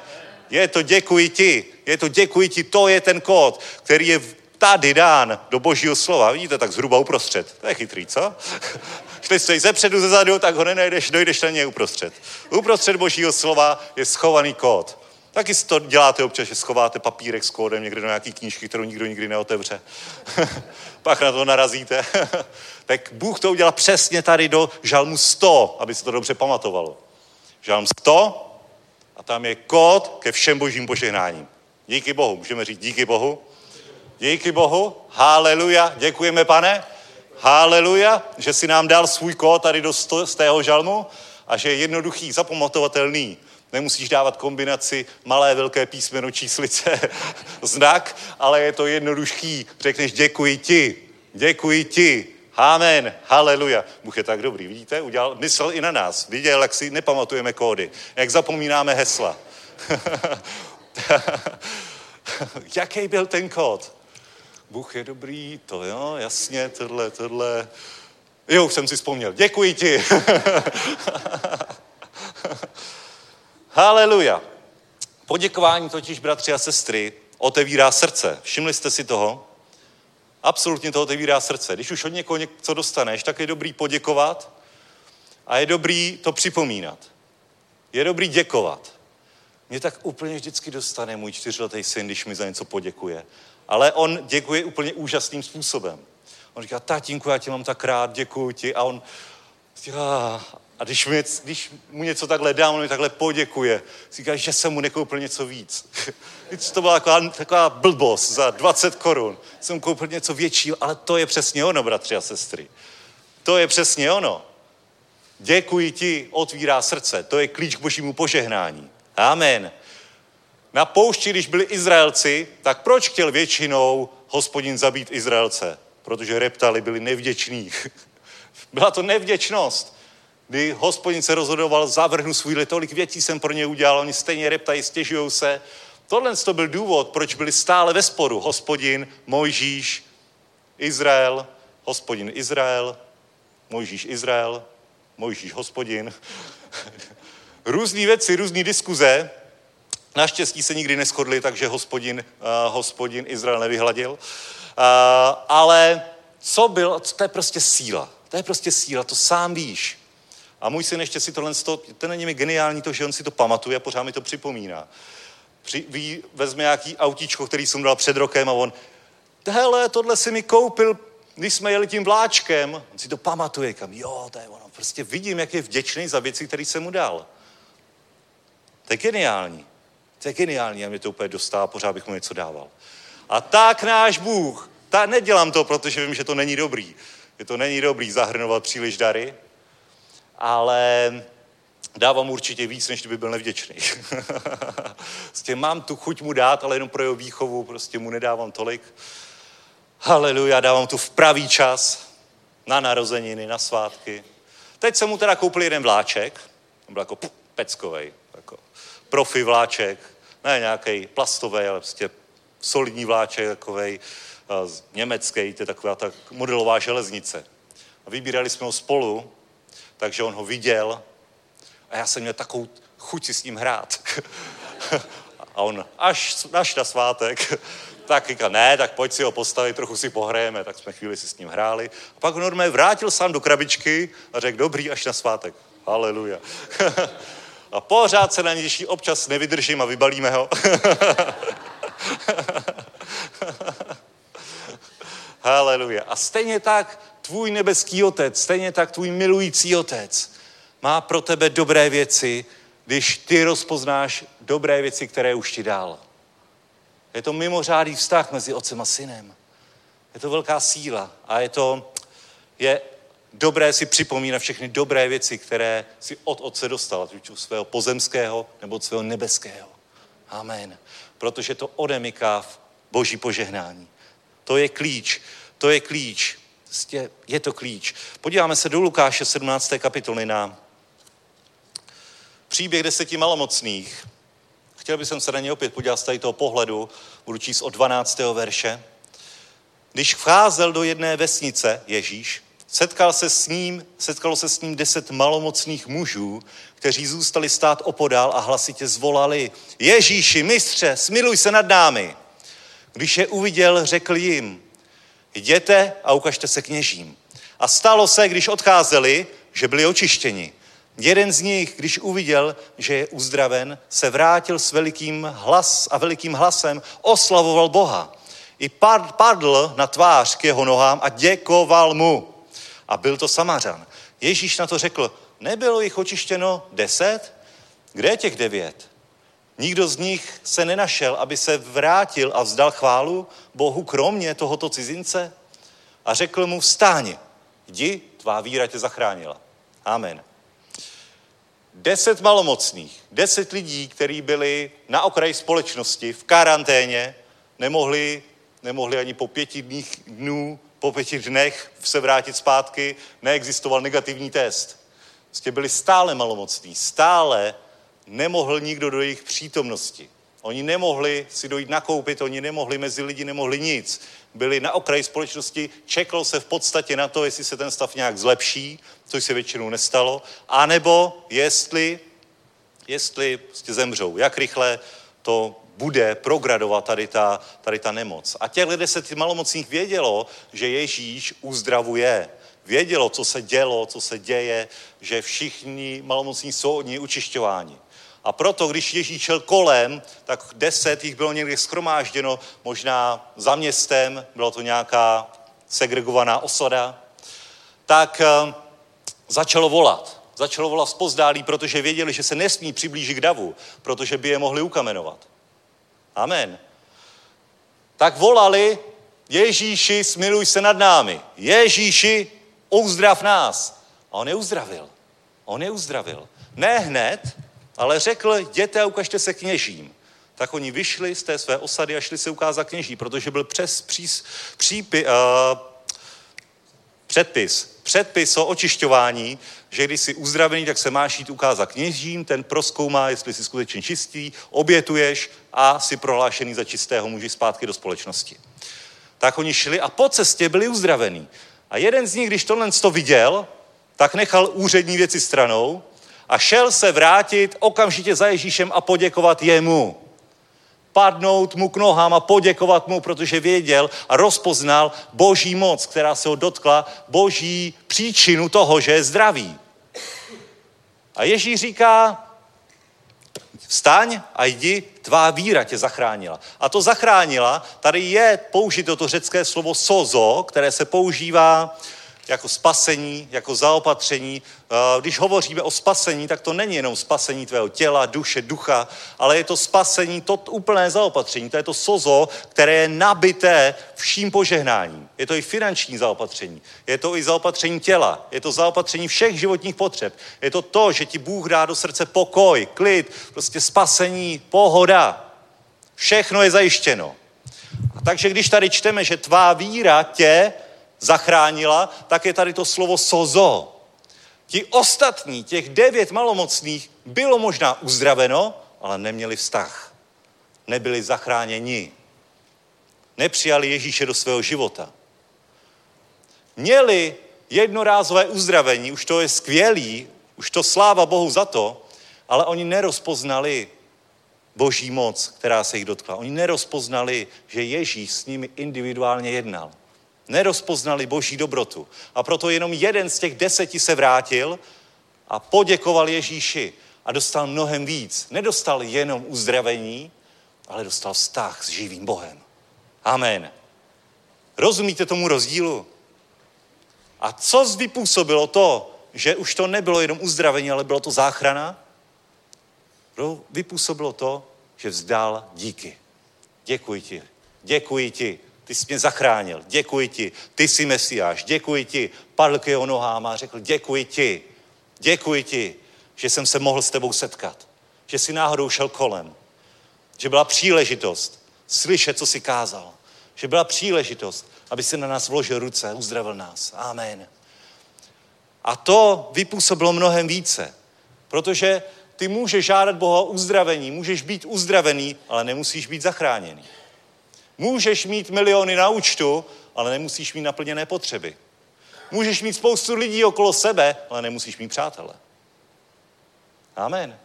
Je to děkuji ti. Je to děkuji ti. To je ten kód, který je tady dán do božího slova. Vidíte, tak zhruba uprostřed. To je chytrý, co? Šli jste ze předu, ze zadu, tak ho nenajdeš, dojdeš na něj uprostřed. Uprostřed božího slova je schovaný kód. Taky si to děláte občas, že schováte papírek s kódem někde do nějaké knížky, kterou nikdo nikdy neotevře. Pak na to narazíte. tak Bůh to udělal přesně tady do žalmu 100, aby se to dobře pamatovalo. Žalm 100 a tam je kód ke všem božím požehnáním. Díky Bohu, můžeme říct díky Bohu. Díky Bohu, haleluja, děkujeme pane, haleluja, že si nám dal svůj kód tady do sto, z tého žalmu a že je jednoduchý, zapamatovatelný. Nemusíš dávat kombinaci malé, velké písmeno, číslice, znak, ale je to jednoduchý. Řekneš děkuji ti, děkuji ti, Amen, haleluja. Bůh je tak dobrý, vidíte? Udělal, myslel i na nás. Viděl, jak si nepamatujeme kódy, jak zapomínáme hesla. Jaký byl ten kód? Bůh je dobrý, to jo, jasně, tohle, tohle. Jo, už jsem si vzpomněl. Děkuji ti. Haleluja. Poděkování totiž, bratři a sestry, otevírá srdce. Všimli jste si toho? Absolutně to otevírá srdce. Když už od někoho něco dostaneš, tak je dobrý poděkovat a je dobrý to připomínat. Je dobrý děkovat. Mě tak úplně vždycky dostane můj čtyřletý syn, když mi za něco poděkuje. Ale on děkuje úplně úžasným způsobem. On říká, tatínku, já tě mám tak rád, děkuji ti. A on říká, a když, mi, když mu něco takhle dám, on mi takhle poděkuje. Říká, že jsem mu nekoupil něco víc. to byla taková, taková blbost za 20 korun. Jsem koupil něco většího, ale to je přesně ono, bratři a sestry. To je přesně ono. Děkuji ti, otvírá srdce. To je klíč k božímu požehnání. Amen. Na poušti, když byli Izraelci, tak proč chtěl většinou hospodin zabít Izraelce? Protože reptali byli nevděční. Byla to nevděčnost. Kdy hospodin se rozhodoval, zavrhnu svůj lid, tolik věcí jsem pro ně udělal, oni stejně reptají, stěžují se. Tohle to byl důvod, proč byli stále ve sporu. Hospodin, Mojžíš, Izrael, hospodin Izrael, Mojžíš Izrael, Mojžíš hospodin. různé věci, různé diskuze, Naštěstí se nikdy neschodli, takže hospodin, uh, hospodin Izrael nevyhladil. Uh, ale co bylo, to je prostě síla. To je prostě síla, to sám víš. A můj syn ještě si tohle, to není mi geniální to, že on si to pamatuje a pořád mi to připomíná. Při, ví, vezme nějaký autíčko, který jsem dal před rokem a on, hele, tohle si mi koupil, když jsme jeli tím vláčkem. On si to pamatuje, kam, jo, to je ono. Prostě vidím, jak je vděčný za věci, které jsem mu dal. To je geniální. To je geniální a mě to úplně dostává, pořád bych mu něco dával. A tak náš Bůh, ta, nedělám to, protože vím, že to není dobrý. Že to není dobrý zahrnovat příliš dary, ale dávám určitě víc, než kdyby byl nevděčný. prostě mám tu chuť mu dát, ale jenom pro jeho výchovu prostě mu nedávám tolik. Haleluja, dávám tu v pravý čas, na narozeniny, na svátky. Teď jsem mu teda koupil jeden vláček, byl jako peckovej, jako profi vláček, ne nějaký plastový, ale prostě solidní vláček, takovej uh, německý, to je taková ta modelová železnice. A vybírali jsme ho spolu, takže on ho viděl a já jsem měl takovou chuť si s ním hrát. a on až, až na svátek, tak říkal, ne, tak pojď si ho postavit, trochu si pohrajeme, tak jsme chvíli si s ním hráli. A pak normálně vrátil sám do krabičky a řekl, dobrý, až na svátek. Haleluja. a pořád se na něj těší, občas nevydržím a vybalíme ho. Haleluja. A stejně tak tvůj nebeský otec, stejně tak tvůj milující otec má pro tebe dobré věci, když ty rozpoznáš dobré věci, které už ti dal. Je to mimořádný vztah mezi otcem a synem. Je to velká síla a je to, je dobré si připomínat všechny dobré věci, které si od otce dostal, ať už svého pozemského nebo od svého nebeského. Amen. Protože to odemyká v boží požehnání. To je klíč. To je klíč. Prostě je to klíč. Podíváme se do Lukáše 17. kapitoly na příběh deseti malomocných. Chtěl bych se na ně opět podívat z tady toho pohledu, budu číst od 12. verše. Když vcházel do jedné vesnice Ježíš, setkal se s ním, setkalo se s ním deset malomocných mužů, kteří zůstali stát opodál a hlasitě zvolali, Ježíši, mistře, smiluj se nad námi. Když je uviděl, řekl jim, jděte a ukažte se kněžím. A stalo se, když odcházeli, že byli očištěni. Jeden z nich, když uviděl, že je uzdraven, se vrátil s velikým hlas a velikým hlasem oslavoval Boha. I padl na tvář k jeho nohám a děkoval mu. A byl to Samařan. Ježíš na to řekl, nebylo jich očištěno deset? Kde je těch devět? Nikdo z nich se nenašel, aby se vrátil a vzdal chválu Bohu kromě tohoto cizince? A řekl mu, vstáň, jdi, tvá víra tě zachránila. Amen. Deset malomocných, deset lidí, kteří byli na okraji společnosti, v karanténě, nemohli, nemohli ani po pěti dních, dnů, po pěti dnech se vrátit zpátky, neexistoval negativní test. Prostě byli stále malomocní, stále nemohl nikdo do jejich přítomnosti. Oni nemohli si dojít nakoupit, oni nemohli mezi lidi, nemohli nic. Byli na okraji společnosti, čekalo se v podstatě na to, jestli se ten stav nějak zlepší, což se většinou nestalo, anebo jestli, jestli prostě zemřou, jak rychle to bude progradovat tady ta, tady ta nemoc. A těchto deset malomocných vědělo, že Ježíš uzdravuje. Vědělo, co se dělo, co se děje, že všichni malomocní jsou od něj učišťováni. A proto, když Ježíš šel kolem, tak deset jich bylo někde schromážděno, možná za městem, byla to nějaká segregovaná osada, tak eh, začalo volat. Začalo volat spozdálí, protože věděli, že se nesmí přiblížit k davu, protože by je mohli ukamenovat. Amen. Tak volali, Ježíši, smiluj se nad námi. Ježíši, uzdrav nás. A on je uzdravil. On je uzdravil. Ne hned, ale řekl, jděte a ukažte se kněžím. Tak oni vyšli z té své osady a šli se ukázat kněží, protože byl přes přís, přípi, uh, předpis, předpis o očišťování, že když jsi uzdravený, tak se máš jít ukázat kněžím, ten proskoumá, jestli jsi skutečně čistý, obětuješ a si prohlášený za čistého, můžeš zpátky do společnosti. Tak oni šli a po cestě byli uzdravení. A jeden z nich, když tohle to viděl, tak nechal úřední věci stranou a šel se vrátit okamžitě za Ježíšem a poděkovat jemu. Padnout mu k nohám a poděkovat mu, protože věděl a rozpoznal boží moc, která se ho dotkla, boží příčinu toho, že je zdravý. A Ježíš říká, vstaň a jdi, tvá víra tě zachránila. A to zachránila, tady je použito to řecké slovo sozo, které se používá jako spasení, jako zaopatření. Eh, Když hovoříme o spasení, tak to není jenom spasení tvého těla, duše, ducha, ale je to spasení, to úplné zaopatření. To je to sozo, které je nabité vším požehnáním. Je to i finanční zaopatření, je to i zaopatření těla, je to zaopatření všech životních potřeb. Je to to, že ti Bůh dá do srdce pokoj, klid, prostě spasení, pohoda. Všechno je zajištěno. A takže když tady čteme, že tvá víra tě zachránila, tak je tady to slovo sozo. Ti ostatní, těch devět malomocných, bylo možná uzdraveno, ale neměli vztah. Nebyli zachráněni. Nepřijali Ježíše do svého života. Měli jednorázové uzdravení, už to je skvělý, už to sláva Bohu za to, ale oni nerozpoznali boží moc, která se jich dotkla. Oni nerozpoznali, že Ježíš s nimi individuálně jednal. Nerozpoznali boží dobrotu. A proto jenom jeden z těch deseti se vrátil a poděkoval Ježíši a dostal mnohem víc. Nedostal jenom uzdravení, ale dostal vztah s živým Bohem. Amen. Rozumíte tomu rozdílu? A co vypůsobilo to, že už to nebylo jenom uzdravení, ale bylo to záchrana? Vypůsobilo to, že vzdal díky. Děkuji ti, děkuji ti, ty jsi mě zachránil, děkuji ti, ty jsi mesiáš, děkuji ti. Padl k jeho nohám a řekl, děkuji ti, děkuji ti, že jsem se mohl s tebou setkat, že jsi náhodou šel kolem, že byla příležitost slyšet, co jsi kázal, že byla příležitost, aby si na nás vložil ruce, uzdravil nás. Amen. A to vypůsobilo mnohem více, protože ty můžeš žádat Boha uzdravení, můžeš být uzdravený, ale nemusíš být zachráněný. Můžeš mít miliony na účtu, ale nemusíš mít naplněné potřeby. Můžeš mít spoustu lidí okolo sebe, ale nemusíš mít přátele. Amen.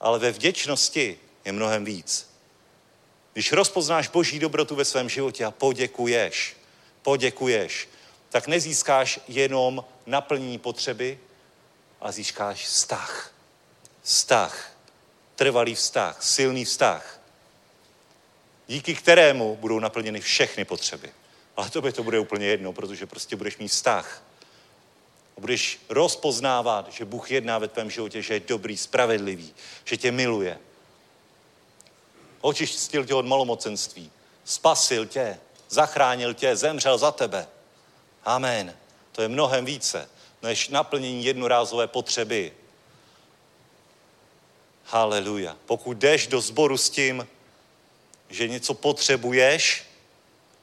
Ale ve vděčnosti je mnohem víc. Když rozpoznáš boží dobrotu ve svém životě a poděkuješ, poděkuješ, tak nezískáš jenom naplnění potřeby, a získáš vztah. Vztah. Trvalý vztah, silný vztah. Díky kterému budou naplněny všechny potřeby. Ale to by to bude úplně jedno, protože prostě budeš mít vztah. A budeš rozpoznávat, že Bůh jedná ve tvém životě, že je dobrý, spravedlivý, že tě miluje. Očistil tě od malomocenství. Spasil tě, zachránil tě, zemřel za tebe. Amen. To je mnohem více než naplnění jednorázové potřeby. Haleluja. Pokud jdeš do sboru s tím, že něco potřebuješ,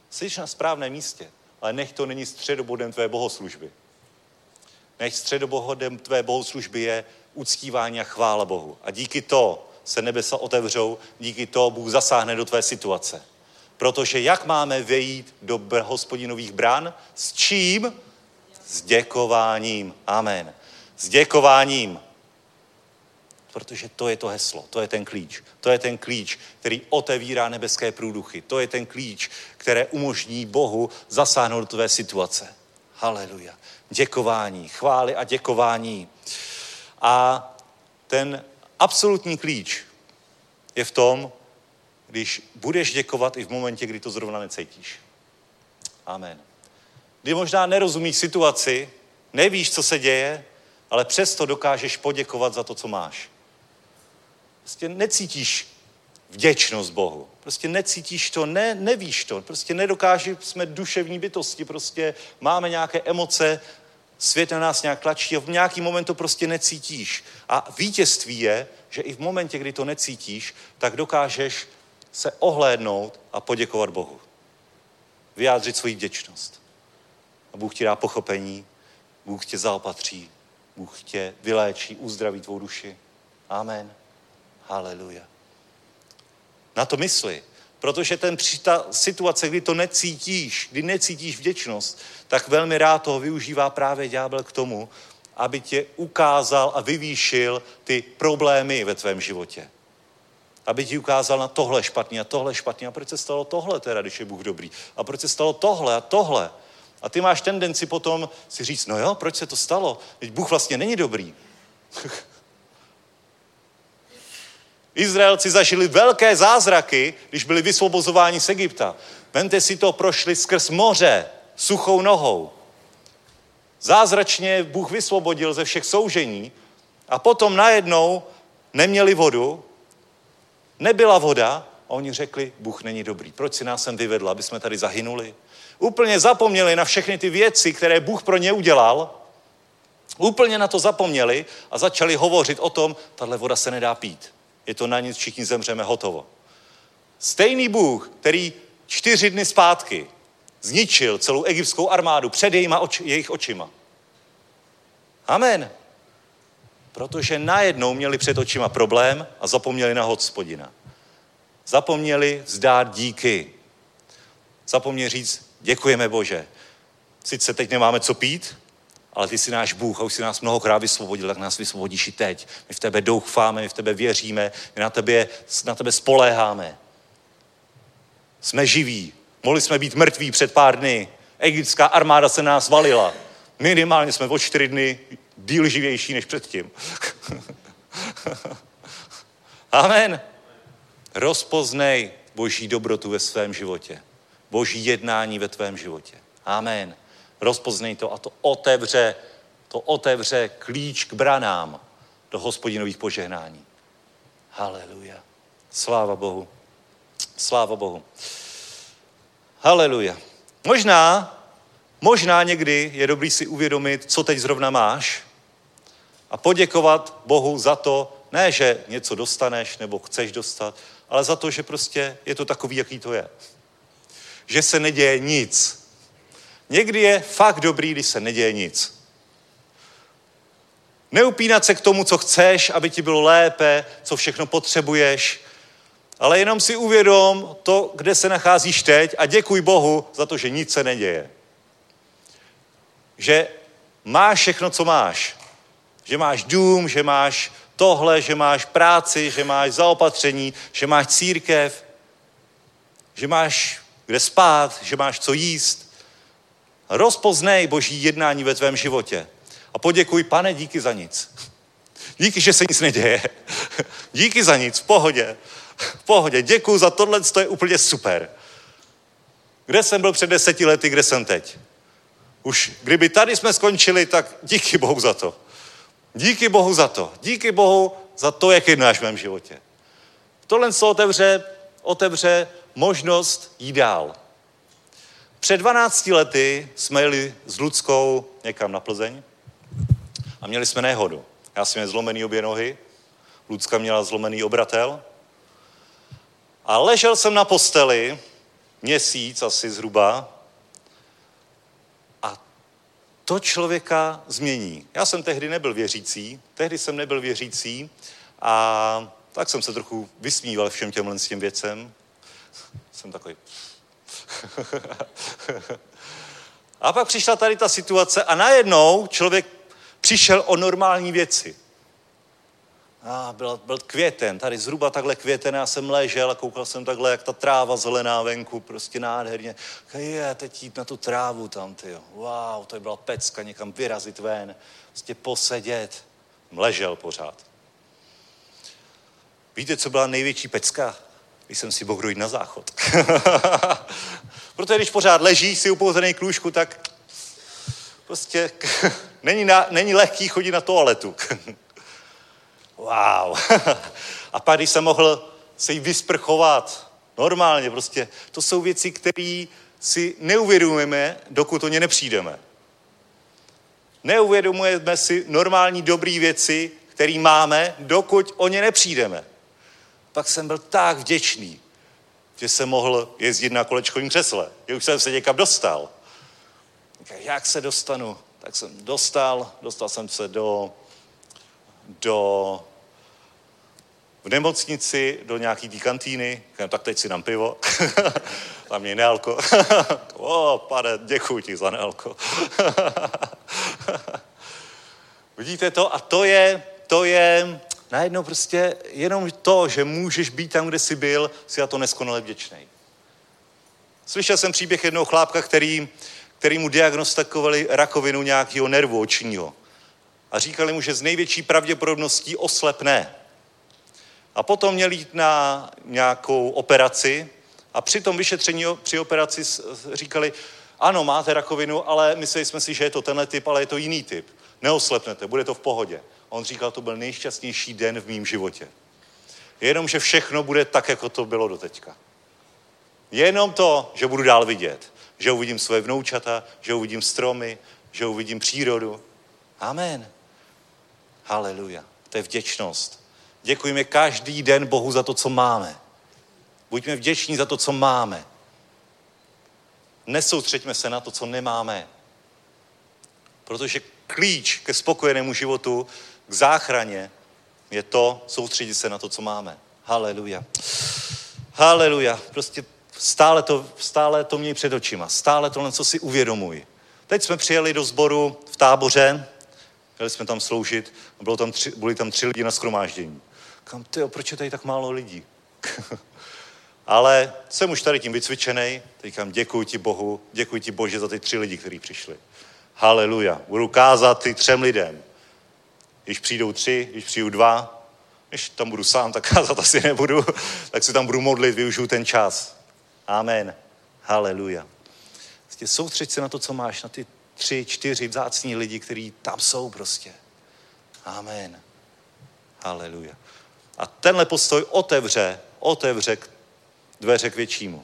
jsi na správném místě, ale nech to není středobodem tvé bohoslužby. Nech středobodem tvé bohoslužby je uctívání a chvála Bohu. A díky to se nebesa otevřou, díky to Bůh zasáhne do tvé situace. Protože jak máme vejít do hospodinových brán? S čím? S děkováním. Amen. S děkováním. Protože to je to heslo, to je ten klíč. To je ten klíč, který otevírá nebeské průduchy. To je ten klíč, které umožní Bohu zasáhnout tvé situace. Haleluja. Děkování, chvály a děkování. A ten absolutní klíč je v tom, když budeš děkovat i v momentě, kdy to zrovna necítíš. Amen kdy možná nerozumíš situaci, nevíš, co se děje, ale přesto dokážeš poděkovat za to, co máš. Prostě necítíš vděčnost Bohu. Prostě necítíš to, ne, nevíš to, prostě nedokáží, jsme duševní bytosti, prostě máme nějaké emoce, svět na nás nějak tlačí a v nějaký moment to prostě necítíš. A vítězství je, že i v momentě, kdy to necítíš, tak dokážeš se ohlédnout a poděkovat Bohu. Vyjádřit svoji vděčnost. A Bůh ti dá pochopení, Bůh tě zaopatří, Bůh tě vyléčí, uzdraví tvou duši. Amen. Haleluja. Na to mysli. Protože ten, ta situace, kdy to necítíš, kdy necítíš vděčnost, tak velmi rád toho využívá právě ďábel k tomu, aby tě ukázal a vyvýšil ty problémy ve tvém životě. Aby ti ukázal na tohle špatně a tohle špatně. A proč se stalo tohle teda, když je Bůh dobrý? A proč se stalo tohle a tohle? A ty máš tendenci potom si říct, no jo, proč se to stalo? Teď Bůh vlastně není dobrý. Izraelci zažili velké zázraky, když byli vysvobozováni z Egypta. Vemte si to, prošli skrz moře, suchou nohou. Zázračně Bůh vysvobodil ze všech soužení a potom najednou neměli vodu, nebyla voda a oni řekli, Bůh není dobrý. Proč si nás sem vyvedl, aby jsme tady zahynuli? Úplně zapomněli na všechny ty věci, které Bůh pro ně udělal. Úplně na to zapomněli a začali hovořit o tom, tahle voda se nedá pít. Je to na nic, všichni zemřeme, hotovo. Stejný Bůh, který čtyři dny zpátky zničil celou egyptskou armádu před jejima oči, jejich očima. Amen. Protože najednou měli před očima problém a zapomněli na hospodina. Zapomněli vzdát díky. Zapomněli říct, děkujeme Bože. Sice teď nemáme co pít, ale ty jsi náš Bůh a už jsi nás mnohokrát vysvobodil, tak nás vysvobodíš i teď. My v tebe doufáme, my v tebe věříme, my na tebe, na tebe spoléháme. Jsme živí. Mohli jsme být mrtví před pár dny. Egyptská armáda se nás valila. Minimálně jsme o čtyři dny díl živější než předtím. Amen. Rozpoznej boží dobrotu ve svém životě. Boží jednání ve tvém životě. Amen. Rozpoznej to a to otevře, to otevře klíč k branám do hospodinových požehnání. Haleluja. Sláva Bohu. Sláva Bohu. Haleluja. Možná, možná někdy je dobrý si uvědomit, co teď zrovna máš a poděkovat Bohu za to, ne, že něco dostaneš nebo chceš dostat, ale za to, že prostě je to takový, jaký to je. Že se neděje nic. Někdy je fakt dobrý, když se neděje nic. Neupínat se k tomu, co chceš, aby ti bylo lépe, co všechno potřebuješ, ale jenom si uvědom to, kde se nacházíš teď a děkuj Bohu za to, že nic se neděje. Že máš všechno, co máš. Že máš dům, že máš tohle, že máš práci, že máš zaopatření, že máš církev, že máš kde spát, že máš co jíst. Rozpoznej boží jednání ve tvém životě. A poděkuj, pane, díky za nic. Díky, že se nic neděje. Díky za nic, v pohodě. V pohodě, děkuji za tohle, to je úplně super. Kde jsem byl před deseti lety, kde jsem teď? Už kdyby tady jsme skončili, tak díky Bohu za to. Díky Bohu za to. Díky Bohu za to, jak jednáš v mém životě. Tohle se otevře, otevře možnost jít dál. Před 12 lety jsme jeli s Ludskou někam na Plzeň a měli jsme nehodu. Já jsem měl zlomený obě nohy, Lucka měla zlomený obratel a ležel jsem na posteli měsíc asi zhruba a to člověka změní. Já jsem tehdy nebyl věřící, tehdy jsem nebyl věřící a tak jsem se trochu vysmíval všem těmhle s těm věcem. Jsem takový... a pak přišla tady ta situace a najednou člověk přišel o normální věci. A byl, byl květen, tady zhruba takhle květen, já jsem ležel a koukal jsem takhle, jak ta tráva zelená venku, prostě nádherně. Je, teď jít na tu trávu tam, ty. Wow, to byla pecka, někam vyrazit ven, prostě posedět. Ležel pořád. Víte, co byla největší pecka? Když jsem si mohl jít na záchod. Protože když pořád ležíš si upouzený k lůžku, tak prostě není, na, není lehký chodit na toaletu. Wow. A pak, když jsem mohl se jí vysprchovat, normálně prostě, to jsou věci, které si neuvědomujeme, dokud o ně nepřijdeme. Neuvědomujeme si normální dobré věci, které máme, dokud o ně nepřijdeme. Pak jsem byl tak vděčný, že jsem mohl jezdit na kolečkovém křesle, že už jsem se někam dostal. Jak se dostanu? Tak jsem dostal, dostal jsem se do do, v nemocnici do nějaký té kantýny, tak teď si dám pivo, tam je nealko. o, pane, děkuji ti za nealko. Vidíte to? A to je, to je najednou prostě jenom to, že můžeš být tam, kde jsi byl, si za to neskonale vděčný. Slyšel jsem příběh jednoho chlápka, který, který mu diagnostikovali rakovinu nějakého nervu očního a říkali mu, že z největší pravděpodobností oslepne. A potom měl jít na nějakou operaci A při tom vyšetření, při operaci s- s- říkali, ano, máte rakovinu, ale mysleli jsme si, že je to tenhle typ, ale je to jiný typ. Neoslepnete, bude to v pohodě. On říkal, to byl nejšťastnější den v mém životě. Jenom, že všechno bude tak, jako to bylo doteďka. Jenom to, že budu dál vidět. Že uvidím své vnoučata, že uvidím stromy, že uvidím přírodu. Amen. Haleluja. To je vděčnost. Děkujeme každý den Bohu za to, co máme. Buďme vděční za to, co máme. Nesoustřeďme se na to, co nemáme. Protože klíč ke spokojenému životu, k záchraně, je to soustředit se na to, co máme. Haleluja. Haleluja. Prostě stále to, stále to měj před očima. Stále tohle, co si uvědomuj. Teď jsme přijeli do sboru v táboře, Měli jsme tam sloužit, a bylo tam tři, byli tam tři lidi na schromáždění. Kam, ty, proč je tady tak málo lidí? Ale jsem už tady tím vycvičený, říkám, děkuji ti Bohu, děkuji ti Bože za ty tři lidi, kteří přišli. Haleluja. Budu kázat ty třem lidem. Když přijdou tři, když přijdou dva, když tam budu sám, tak kázat asi nebudu, tak se tam budu modlit, využiju ten čas. Amen. Haleluja. Prostě soustřeď se na to, co máš, na ty tři, čtyři vzácní lidi, kteří tam jsou prostě. Amen. Haleluja. A tenhle postoj otevře, otevře k- dveře k většímu.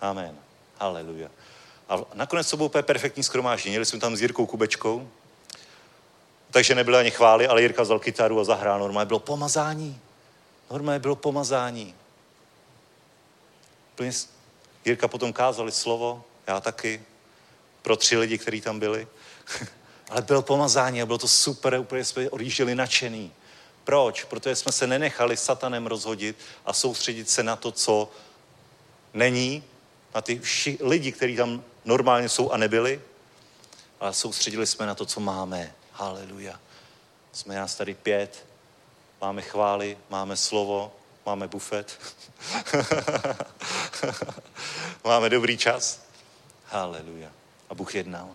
Amen. Haleluja. A nakonec to bylo úplně perfektní skromáždění. Jeli jsme tam s Jirkou Kubečkou, takže nebyly ani chvály, ale Jirka vzal kytaru a zahrál. Normálně bylo pomazání. Normálně bylo pomazání. Jirka potom kázali slovo, já taky, pro tři lidi, kteří tam byli. Ale bylo pomazání a bylo to super, úplně jsme odjížděli nadšený. Proč? Protože jsme se nenechali satanem rozhodit a soustředit se na to, co není, na ty vši, lidi, kteří tam normálně jsou a nebyli, ale soustředili jsme na to, co máme. Haleluja. Jsme nás tady pět, máme chvály, máme slovo, máme bufet, máme dobrý čas. Haleluja. A Bůh jednal.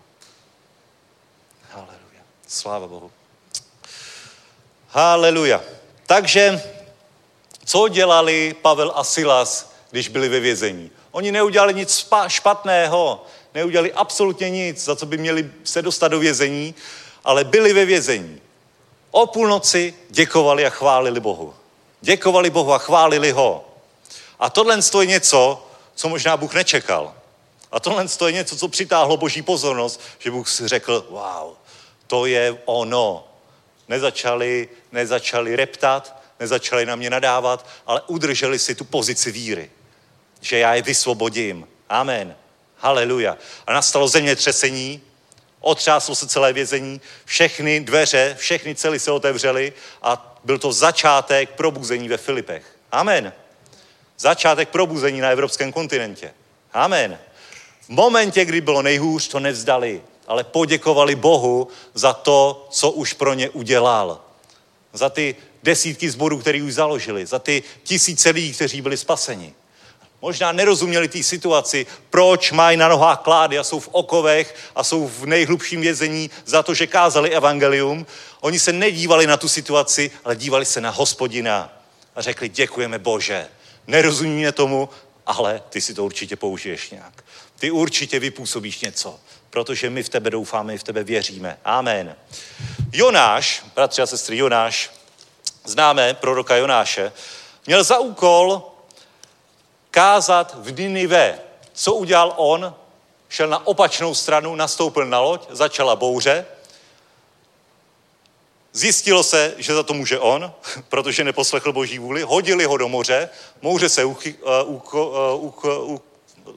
Haleluja. Sláva Bohu. Haleluja. Takže, co dělali Pavel a Silas, když byli ve vězení? Oni neudělali nic špatného, neudělali absolutně nic, za co by měli se dostat do vězení, ale byli ve vězení. O půlnoci děkovali a chválili Bohu. Děkovali Bohu a chválili ho. A tohle je něco, co možná Bůh nečekal. A tohle je něco, co přitáhlo boží pozornost, že Bůh si řekl, wow, to je ono. Nezačali, nezačali reptat, nezačali na mě nadávat, ale udrželi si tu pozici víry, že já je vysvobodím. Amen. Haleluja. A nastalo zemětřesení, otřáslo se celé vězení, všechny dveře, všechny cely se otevřely a byl to začátek probuzení ve Filipech. Amen. Začátek probuzení na evropském kontinentě. Amen. V momentě, kdy bylo nejhůř, to nevzdali, ale poděkovali Bohu za to, co už pro ně udělal. Za ty desítky zborů, který už založili, za ty tisíce lidí, kteří byli spaseni. Možná nerozuměli té situaci, proč mají na nohách klády a jsou v okovech a jsou v nejhlubším vězení za to, že kázali evangelium. Oni se nedívali na tu situaci, ale dívali se na hospodina a řekli, děkujeme Bože. Nerozumíme tomu, ale ty si to určitě použiješ nějak. Ty určitě vypůsobíš něco, protože my v tebe doufáme, my v tebe věříme. Amen. Jonáš, bratři a sestry, Jonáš, známe proroka Jonáše, měl za úkol kázat v Ninive. Co udělal on? Šel na opačnou stranu, nastoupil na loď, začala bouře. Zjistilo se, že za to může on, protože neposlechl boží vůli. Hodili ho do moře, moře se uchy, uh, uko, uh, uko, uh,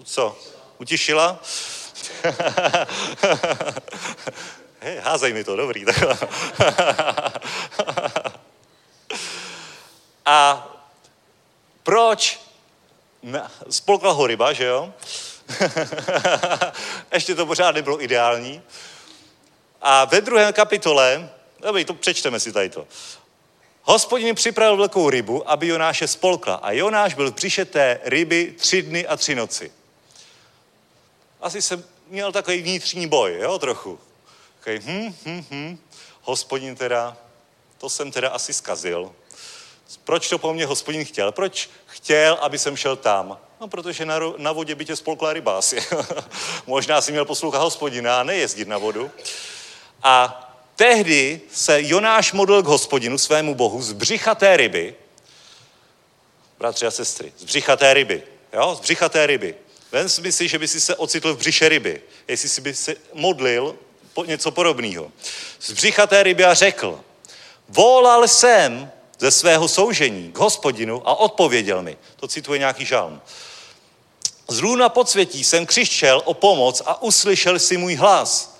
co? utišila. Hej, házej mi to, dobrý. A proč na- spolkla ho ryba, že jo? Ještě to pořád nebylo ideální. A ve druhé kapitole, dobrý, to přečteme si tady to. Hospodin připravil velkou rybu, aby Jonáše spolkla. A Jonáš byl v břiše té ryby tři dny a tři noci. Asi jsem měl takový vnitřní boj, jo, trochu. Takový, hm, hm, hm, hospodin teda, to jsem teda asi zkazil. Proč to po mně hospodin chtěl? Proč chtěl, aby jsem šel tam? No, protože na, na vodě by tě spolkla ryba asi. Možná si měl poslouchat hospodina a nejezdit na vodu. A tehdy se Jonáš modlil k hospodinu, svému bohu, z břicha té ryby, bratři a sestry, z břicha té ryby, jo, z břicha té ryby. Vem si si, že by si se ocitl v břiše ryby, jestli si by se modlil po něco podobného. Z břicha té ryby a řekl, volal jsem ze svého soužení k hospodinu a odpověděl mi. To cituje nějaký žalm. Z lůna podsvětí jsem křiščel o pomoc a uslyšel si můj hlas.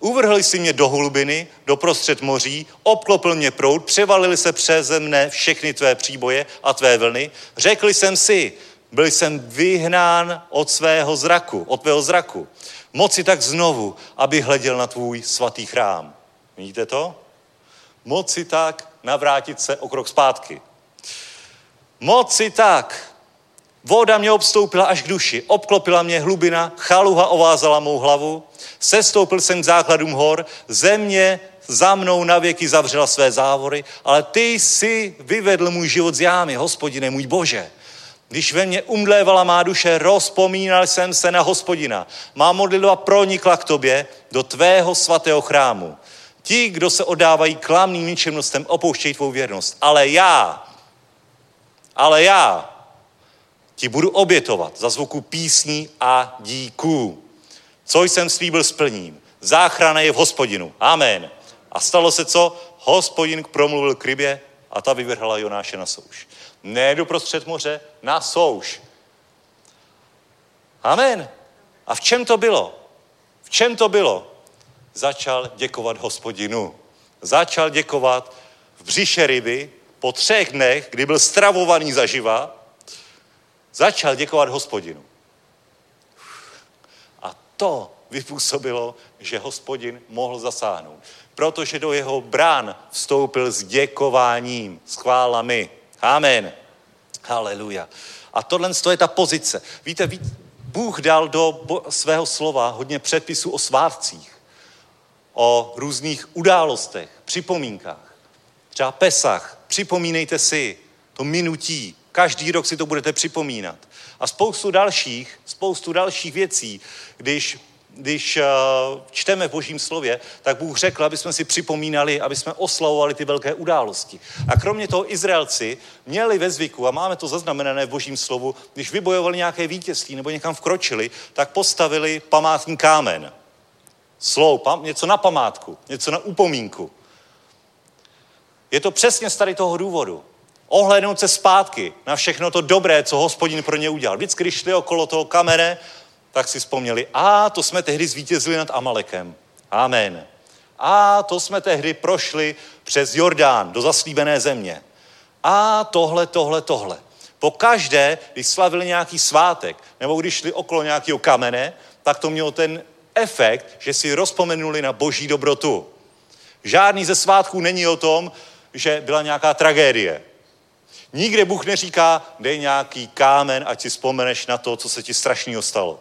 Uvrhl si mě do hlubiny, do prostřed moří, obklopil mě proud, převalili se přeze mne všechny tvé příboje a tvé vlny. Řekl jsem si, byl jsem vyhnán od svého zraku, od tvého zraku. Moci tak znovu, aby hleděl na tvůj svatý chrám. Vidíte to? Moci tak navrátit se o krok zpátky. Moci tak. Voda mě obstoupila až k duši, obklopila mě hlubina, chaluha ovázala mou hlavu, sestoupil jsem k základům hor, země za mnou navěky zavřela své závory, ale ty jsi vyvedl můj život z jámy, hospodine, můj bože. Když ve mně umdlévala má duše, rozpomínal jsem se na hospodina. Má modlitba pronikla k tobě do tvého svatého chrámu. Ti, kdo se odávají klamným ničemnostem, opouštějí tvou věrnost. Ale já, ale já ti budu obětovat za zvuku písní a díků. Co jsem slíbil splním. Záchrana je v hospodinu. Amen. A stalo se co? Hospodin promluvil k rybě a ta vyvrhala Jonáše na souš. Ne do prostřed moře, na souš. Amen. A v čem to bylo? V čem to bylo? Začal děkovat hospodinu. Začal děkovat v břiše ryby po třech dnech, kdy byl stravovaný zaživa, začal děkovat hospodinu. A to vypůsobilo, že hospodin mohl zasáhnout. Protože do jeho brán vstoupil s děkováním, s chválami. Amen. Haleluja. A tohle je ta pozice. Víte, ví, Bůh dal do svého slova hodně předpisů o svátcích, o různých událostech, připomínkách. Třeba Pesach, připomínejte si to minutí. Každý rok si to budete připomínat. A spoustu dalších, spoustu dalších věcí, když když uh, čteme v Božím slově, tak Bůh řekl, aby jsme si připomínali, aby jsme oslavovali ty velké události. A kromě toho Izraelci měli ve zvyku, a máme to zaznamenané v Božím slovu, když vybojovali nějaké vítězství nebo někam vkročili, tak postavili památný kámen. Slou, něco na památku, něco na upomínku. Je to přesně z tady toho důvodu. Ohlédnout se zpátky na všechno to dobré, co hospodin pro ně udělal. Vždycky, když šli okolo toho kamene, tak si vzpomněli, a to jsme tehdy zvítězili nad Amalekem. Amen. A to jsme tehdy prošli přes Jordán do zaslíbené země. A tohle, tohle, tohle. Po každé, když slavili nějaký svátek, nebo když šli okolo nějakého kamene, tak to mělo ten efekt, že si rozpomenuli na boží dobrotu. Žádný ze svátků není o tom, že byla nějaká tragédie. Nikde Bůh neříká, dej nějaký kámen, ať si vzpomeneš na to, co se ti strašného stalo.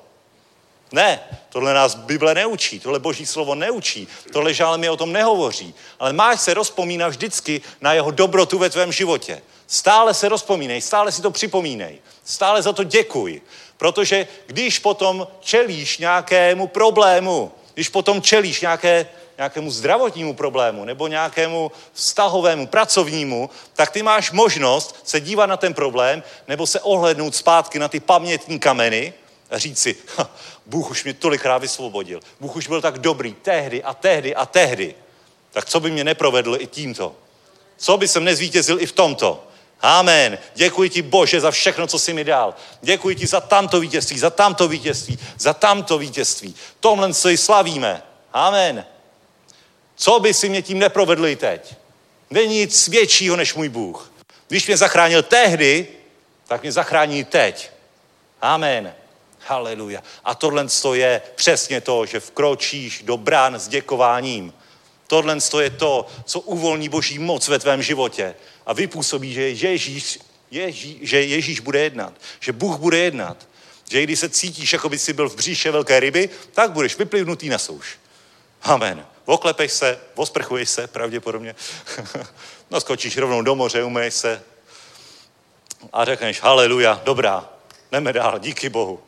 Ne, tohle nás Bible neučí, tohle Boží slovo neučí, tohle žálem o tom nehovoří. Ale máš se rozpomínat vždycky na jeho dobrotu ve tvém životě. Stále se rozpomínej, stále si to připomínej, stále za to děkuj. Protože když potom čelíš nějakému problému, když potom čelíš nějaké, nějakému zdravotnímu problému nebo nějakému vztahovému, pracovnímu, tak ty máš možnost se dívat na ten problém nebo se ohlednout zpátky na ty pamětní kameny a říct si, Bůh už mě tolikrát vysvobodil. Bůh už byl tak dobrý tehdy a tehdy a tehdy. Tak co by mě neprovedl i tímto? Co by jsem nezvítězil i v tomto? Amen. Děkuji ti, Bože, za všechno, co jsi mi dal. Děkuji ti za tamto vítězství, za tamto vítězství, za tamto vítězství. Tomhle si slavíme. Amen. Co by si mě tím neprovedl i teď? Není nic většího než můj Bůh. Když mě zachránil tehdy, tak mě zachrání teď. Amen. Haleluja. A tohle je přesně to, že vkročíš do brán s děkováním. Tohle je to, co uvolní boží moc ve tvém životě a vypůsobí, že Ježíš, Ježí, že Ježíš bude jednat, že Bůh bude jednat, že když se cítíš, jako by si byl v bříše velké ryby, tak budeš vyplivnutý na souš. Amen. Oklepeš se, osprchuješ se pravděpodobně, no skočíš rovnou do moře, umeješ se, a řekneš, haleluja, dobrá, jdeme dál, díky Bohu.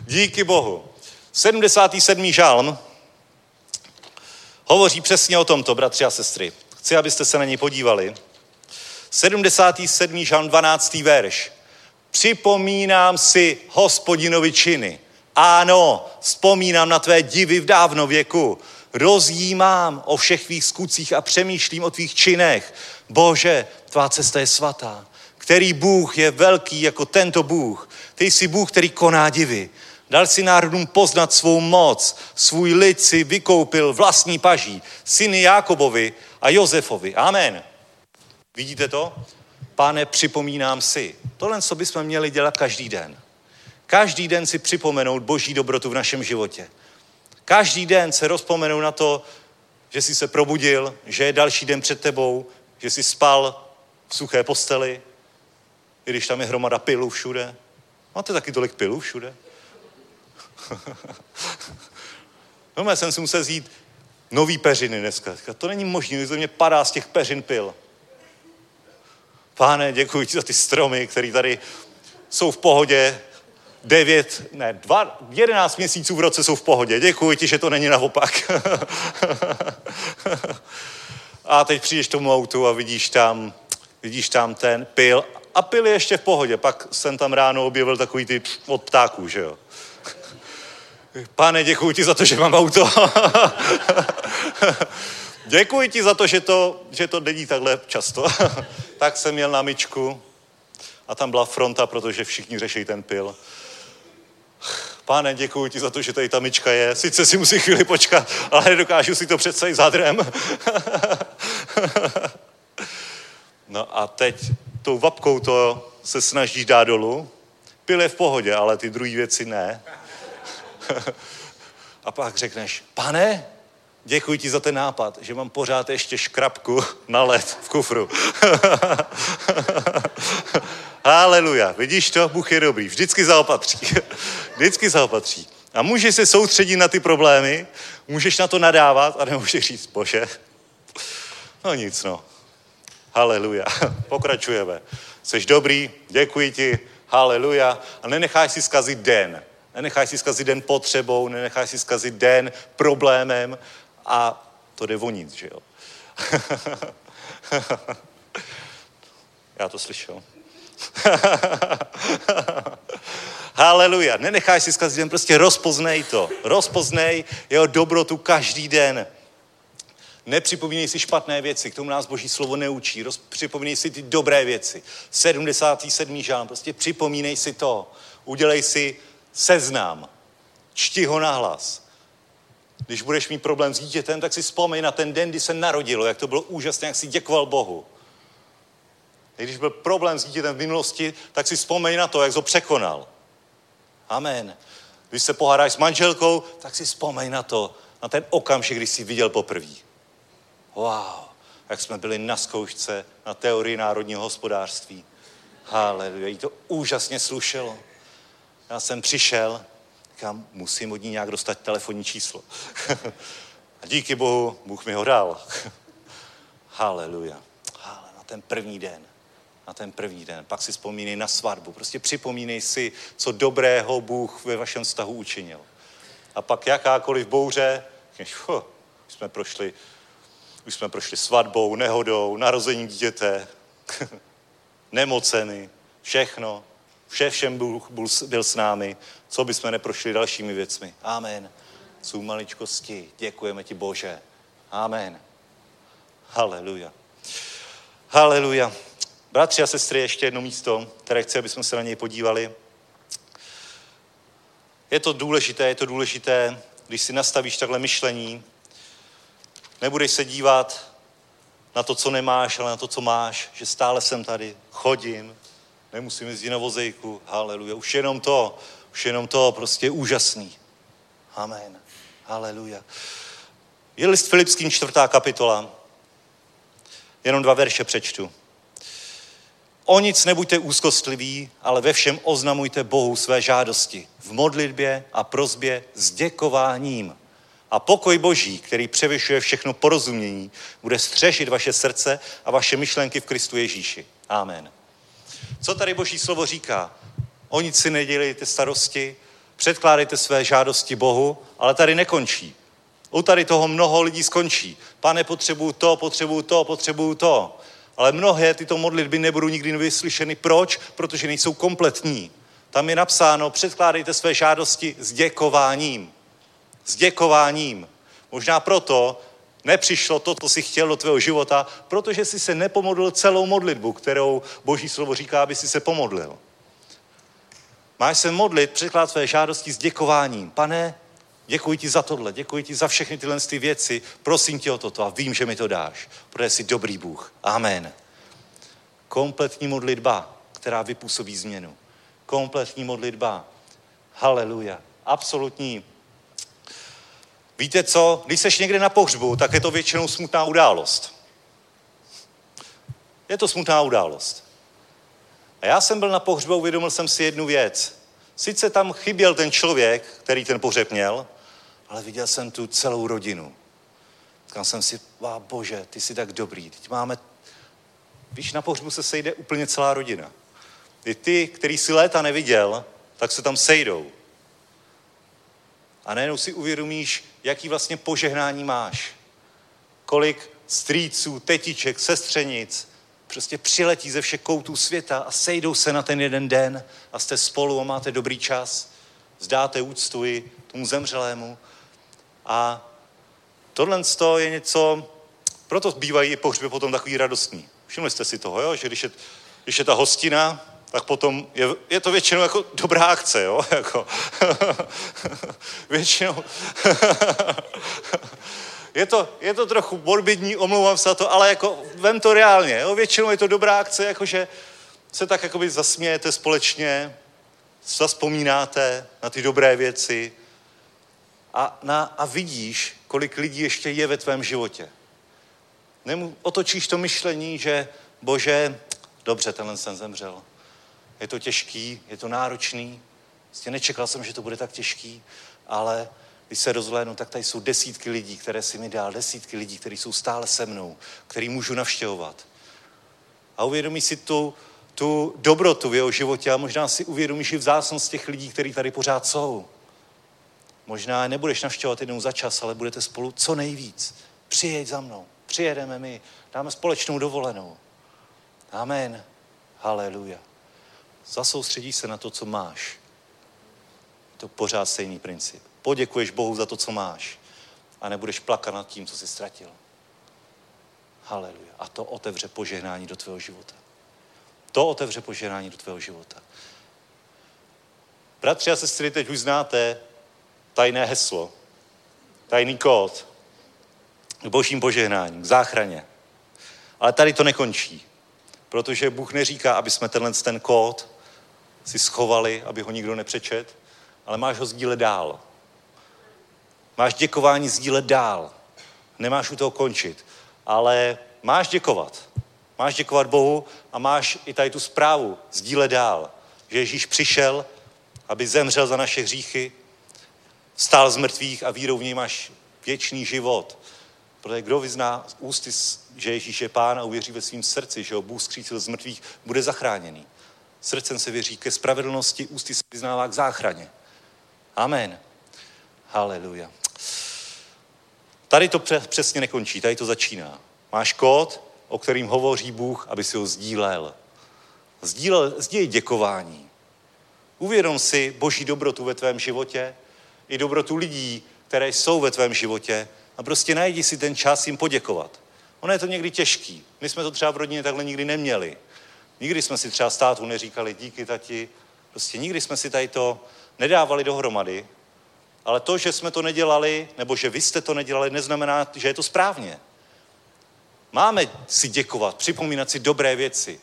Díky Bohu. 77. žálm hovoří přesně o tomto, bratři a sestry. Chci, abyste se na něj podívali. 77. žálm 12. verš. Připomínám si hospodinovi činy. Ano, vzpomínám na tvé divy v dávno věku. Rozjímám o všech tvých skutcích a přemýšlím o tvých činech. Bože, tvá cesta je svatá. Který Bůh je velký jako tento Bůh. Ty jsi Bůh, který koná divy. Dal si národům poznat svou moc, svůj lid si vykoupil vlastní paží, syny Jákobovi a Josefovi. Amen. Vidíte to? Pane, připomínám si. Tohle, co bychom měli dělat každý den. Každý den si připomenout boží dobrotu v našem životě. Každý den se rozpomenout na to, že jsi se probudil, že je další den před tebou, že jsi spal v suché posteli, i když tam je hromada pilů všude. Máte taky tolik pilů všude? no, já jsem si musel zjít nový peřiny dneska. To není možné, že mě padá z těch peřin pil. Páne, děkuji ti za ty stromy, které tady jsou v pohodě. Devět, ne, dva, jedenáct měsíců v roce jsou v pohodě. Děkuji ti, že to není naopak. a teď přijdeš tomu autu a vidíš tam, vidíš tam ten pil a pil je ještě v pohodě. Pak jsem tam ráno objevil takový ty od ptáků, že jo. Pane, děkuji ti za to, že mám auto. děkuji ti za to, že to, že to není takhle často. tak jsem měl na myčku a tam byla fronta, protože všichni řeší ten pil. Pane, děkuji ti za to, že tady ta myčka je. Sice si musí chvíli počkat, ale nedokážu si to představit zádrem. no a teď tou vapkou to se snažíš dát dolů. Pil je v pohodě, ale ty druhé věci ne. a pak řekneš, pane, děkuji ti za ten nápad, že mám pořád ještě škrabku na led v kufru. Haleluja. Vidíš to? Bůh je dobrý. Vždycky zaopatří. Vždycky zaopatří. A můžeš se soustředit na ty problémy, můžeš na to nadávat a nemůžeš říct, bože, no nic no. Haleluja. Pokračujeme. Jsi dobrý, děkuji ti, haleluja. A nenecháš si zkazit den. Nenecháš si zkazit den potřebou, nenecháš si zkazit den problémem a to jde o nic, že jo. Já to slyšel. Haleluja. Nenecháš si zkazit den, prostě rozpoznej to. Rozpoznej jeho dobrotu každý den. Nepřipomínej si špatné věci, k tomu nás Boží slovo neučí. Připomínej si ty dobré věci. 77. žálm, prostě připomínej si to. Udělej si seznam. Čti ho na hlas. Když budeš mít problém s dítětem, tak si vzpomeň na ten den, kdy se narodilo, jak to bylo úžasné, jak si děkoval Bohu. Když byl problém s dítětem v minulosti, tak si vzpomeň na to, jak ho překonal. Amen. Když se pohádáš s manželkou, tak si vzpomeň na to, na ten okamžik, kdy jsi viděl poprvé. Wow, jak jsme byli na zkoušce na teorii národního hospodářství. Haleluja, jí to úžasně slušelo. Já jsem přišel, říkám, musím od ní nějak dostat telefonní číslo. A díky Bohu, Bůh mi ho dal. Haleluja. Hale, na ten první den. Na ten první den. Pak si vzpomínej na svatbu. Prostě připomínej si, co dobrého Bůh ve vašem vztahu učinil. A pak jakákoliv bouře, už jsme prošli, už jsme prošli svatbou, nehodou, narozením dítěte, nemoceny, všechno. Vše všem Bůh byl s námi, co bychom neprošli dalšími věcmi. Amen. Jsou maličkosti. Děkujeme ti, Bože. Amen. Haleluja. Haleluja. Bratři a sestry, ještě jedno místo, které chci, abychom se na něj podívali. Je to důležité, je to důležité, když si nastavíš takhle myšlení, nebudeš se dívat na to, co nemáš, ale na to, co máš, že stále jsem tady, chodím, nemusím jezdit na vozejku, haleluja. Už jenom to, už jenom to prostě úžasný. Amen. Haleluja. Je list Filipským čtvrtá kapitola. Jenom dva verše přečtu. O nic nebuďte úzkostliví, ale ve všem oznamujte Bohu své žádosti. V modlitbě a prozbě s děkováním. A pokoj Boží, který převyšuje všechno porozumění, bude střežit vaše srdce a vaše myšlenky v Kristu Ježíši. Amen. Co tady Boží slovo říká? O nic si nedělejte starosti, předkládejte své žádosti Bohu, ale tady nekončí. U tady toho mnoho lidí skončí. Pane, potřebuju to, potřebuju to, potřebuju to. Ale mnohé tyto modlitby nebudou nikdy vyslyšeny. Proč? Protože nejsou kompletní. Tam je napsáno, předkládejte své žádosti s děkováním. S děkováním. Možná proto nepřišlo to, co jsi chtěl do tvého života, protože jsi se nepomodlil celou modlitbu, kterou Boží slovo říká, aby si se pomodlil. Máš se modlit, předkládat své žádosti s děkováním. Pane, děkuji ti za tohle, děkuji ti za všechny tyhle ty věci, prosím tě o toto a vím, že mi to dáš, protože jsi dobrý Bůh. Amen. Kompletní modlitba, která vypůsobí změnu. Kompletní modlitba. Haleluja. Absolutní. Víte co? Když seš někde na pohřbu, tak je to většinou smutná událost. Je to smutná událost. A já jsem byl na pohřbu a uvědomil jsem si jednu věc. Sice tam chyběl ten člověk, který ten pohřeb měl, ale viděl jsem tu celou rodinu. Říkal jsem si, vá bože, ty jsi tak dobrý. Teď máme, víš, na pohřbu se sejde úplně celá rodina. I ty, který si léta neviděl, tak se tam sejdou. A najednou si uvědomíš, jaký vlastně požehnání máš. Kolik strýců, tetiček, sestřenic, prostě přiletí ze všech koutů světa a sejdou se na ten jeden den a jste spolu a máte dobrý čas. Zdáte úctu i tomu zemřelému. A tohle je něco, proto bývají i pohřby potom takový radostní. Všimli jste si toho, jo? že když je, když je ta hostina, tak potom je, je to většinou jako dobrá akce, jo? Jako, většinou. je, to, je to trochu morbidní, omlouvám se za to, ale jako vem to reálně, jo? Většinou je to dobrá akce, jakože se tak jakoby zasmějete společně, zaspomínáte na ty dobré věci a, na, a vidíš, kolik lidí ještě je ve tvém životě. Nemu, otočíš to myšlení, že bože, dobře, tenhle jsem zemřel je to těžký, je to náročný. Vlastně nečekal jsem, že to bude tak těžký, ale když se rozhlédnu, tak tady jsou desítky lidí, které si mi dal, desítky lidí, kteří jsou stále se mnou, který můžu navštěvovat. A uvědomí si tu, tu dobrotu v jeho životě a možná si uvědomíš i vzácnost těch lidí, kteří tady pořád jsou. Možná nebudeš navštěvovat jednou za čas, ale budete spolu co nejvíc. Přijeď za mnou, přijedeme my, dáme společnou dovolenou. Amen. Haleluja. Zasoustředíš se na to, co máš. Je to pořád stejný princip. Poděkuješ Bohu za to, co máš a nebudeš plakat nad tím, co jsi ztratil. Haleluja. A to otevře požehnání do tvého života. To otevře požehnání do tvého života. Bratři a sestry, teď už znáte tajné heslo, tajný kód k božím požehnáním, k záchraně. Ale tady to nekončí, protože Bůh neříká, aby jsme tenhle ten kód si schovali, aby ho nikdo nepřečet, ale máš ho sdílet dál. Máš děkování sdílet dál. Nemáš u toho končit, ale máš děkovat. Máš děkovat Bohu a máš i tady tu zprávu sdílet dál. Že Ježíš přišel, aby zemřel za naše hříchy, stál z mrtvých a vírou v něj máš věčný život. Protože kdo vyzná ústy, že Ježíš je pán a uvěří ve svém srdci, že ho Bůh skřítil z mrtvých, bude zachráněný. Srdcem se věří ke spravedlnosti, ústy se vyznává k záchraně. Amen. Haleluja. Tady to přesně nekončí, tady to začíná. Máš kód, o kterým hovoří Bůh, aby si ho sdílel. Sdílel, sdílej děkování. Uvědom si boží dobrotu ve tvém životě, i dobrotu lidí, které jsou ve tvém životě a prostě najdi si ten čas jim poděkovat. Ono je to někdy těžký. My jsme to třeba v rodině takhle nikdy neměli. Nikdy jsme si třeba státu neříkali díky tati, prostě nikdy jsme si tady to nedávali dohromady, ale to, že jsme to nedělali, nebo že vy jste to nedělali, neznamená, že je to správně. Máme si děkovat, připomínat si dobré věci,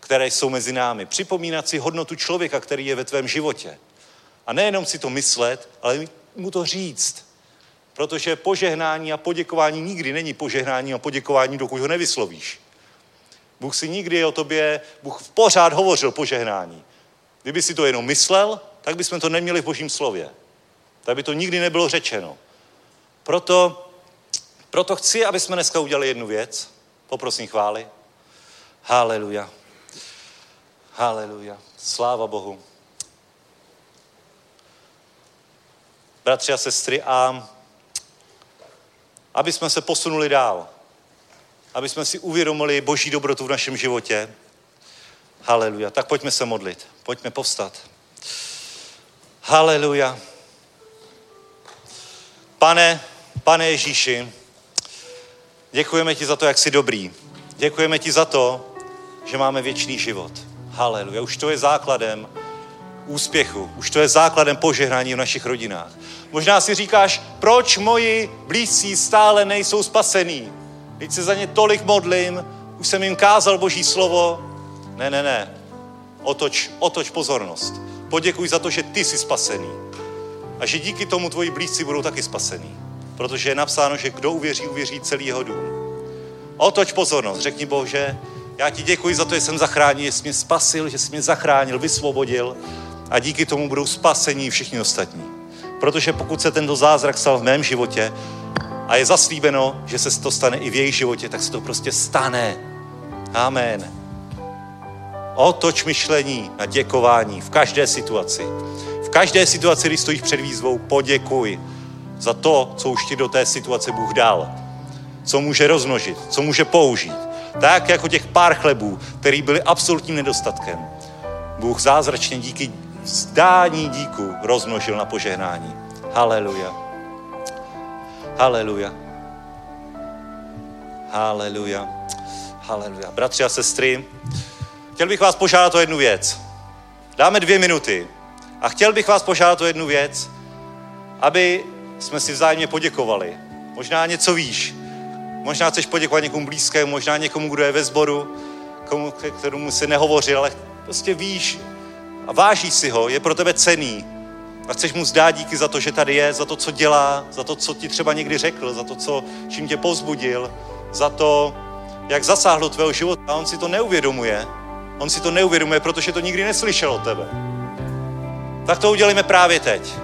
které jsou mezi námi, připomínat si hodnotu člověka, který je ve tvém životě. A nejenom si to myslet, ale mu to říct. Protože požehnání a poděkování nikdy není požehnání a poděkování, dokud ho nevyslovíš. Bůh si nikdy o tobě, Bůh pořád hovořil požehnání. Kdyby si to jenom myslel, tak bychom to neměli v božím slově. Tak by to nikdy nebylo řečeno. Proto, proto chci, aby jsme dneska udělali jednu věc. Poprosím chvály. Haleluja. Haleluja. Sláva Bohu. Bratři a sestry, a aby jsme se posunuli dál, aby jsme si uvědomili boží dobrotu v našem životě, Haleluja. Tak pojďme se modlit. Pojďme povstat. Haleluja. Pane, pane Ježíši, děkujeme ti za to, jak jsi dobrý. Děkujeme ti za to, že máme věčný život. Haleluja. Už to je základem úspěchu. Už to je základem požehnání v našich rodinách. Možná si říkáš, proč moji blízcí stále nejsou spasení? Teď se za ně tolik modlím, už jsem jim kázal Boží slovo. Ne, ne, ne. Otoč, otoč pozornost. Poděkuj za to, že ty jsi spasený. A že díky tomu tvoji blízci budou taky spasený. Protože je napsáno, že kdo uvěří, uvěří celý jeho dům. Otoč pozornost. Řekni Bože, já ti děkuji za to, že jsem zachránil, že jsi mě spasil, že jsi mě zachránil, vysvobodil a díky tomu budou spasení všichni ostatní. Protože pokud se tento zázrak stal v mém životě a je zaslíbeno, že se to stane i v jejich životě, tak se to prostě stane. Amen. Otoč myšlení na děkování v každé situaci. V každé situaci, když stojíš před výzvou, poděkuj za to, co už ti do té situace Bůh dal. Co může rozmnožit, co může použít. Tak jako těch pár chlebů, který byly absolutním nedostatkem. Bůh zázračně díky zdání díku rozmnožil na požehnání. Haleluja. Haleluja. Haleluja. Haleluja. Bratři a sestry, chtěl bych vás požádat o jednu věc. Dáme dvě minuty. A chtěl bych vás požádat o jednu věc, aby jsme si vzájemně poděkovali. Možná něco víš. Možná chceš poděkovat někomu blízkému, možná někomu, kdo je ve sboru, komu, kterému si nehovořil, ale prostě víš a vážíš si ho, je pro tebe cený. A chceš mu zdát díky za to, že tady je, za to, co dělá, za to, co ti třeba někdy řekl, za to, co, čím tě pozbudil, za to, jak zasáhlo tvého života. A on si to neuvědomuje. On si to neuvědomuje, protože to nikdy neslyšel od tebe. Tak to udělíme právě teď.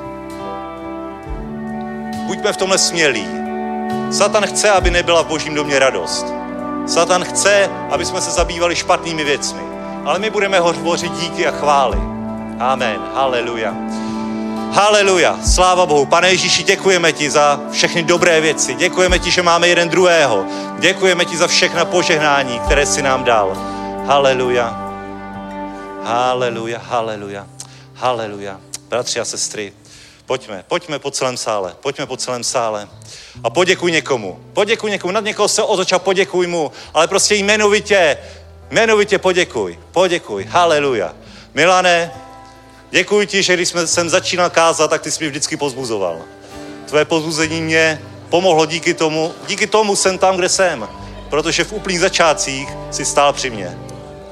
Buďme v tomhle smělí. Satan chce, aby nebyla v božím domě radost. Satan chce, aby jsme se zabývali špatnými věcmi. Ale my budeme hovořit díky a chvály. Amen. Haleluja. Haleluja. Sláva Bohu. Pane Ježíši, děkujeme ti za všechny dobré věci. Děkujeme ti, že máme jeden druhého. Děkujeme ti za všechna požehnání, které jsi nám dal. Haleluja. Haleluja, haleluja, haleluja. Bratři a sestry, pojďme, pojďme po celém sále, pojďme po celém sále a poděkuj někomu. Poděkuj někomu, nad někoho se otoč a poděkuj mu, ale prostě jmenovitě, jmenovitě poděkuj, poděkuj, haleluja. Milane, děkuji ti, že když jsem začínal kázat, tak ty jsi mě vždycky pozbuzoval. Tvoje pozbuzení mě pomohlo díky tomu, díky tomu jsem tam, kde jsem, protože v úplných začátcích si stál při mně.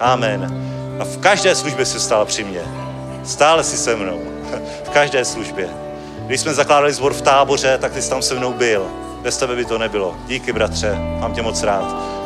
Amen. A v každé službě si stál při mně. Stále si se mnou. V každé službě. Když jsme zakládali zbor v táboře, tak ty jsi tam se mnou byl. Bez tebe by to nebylo. Díky, bratře, mám tě moc rád.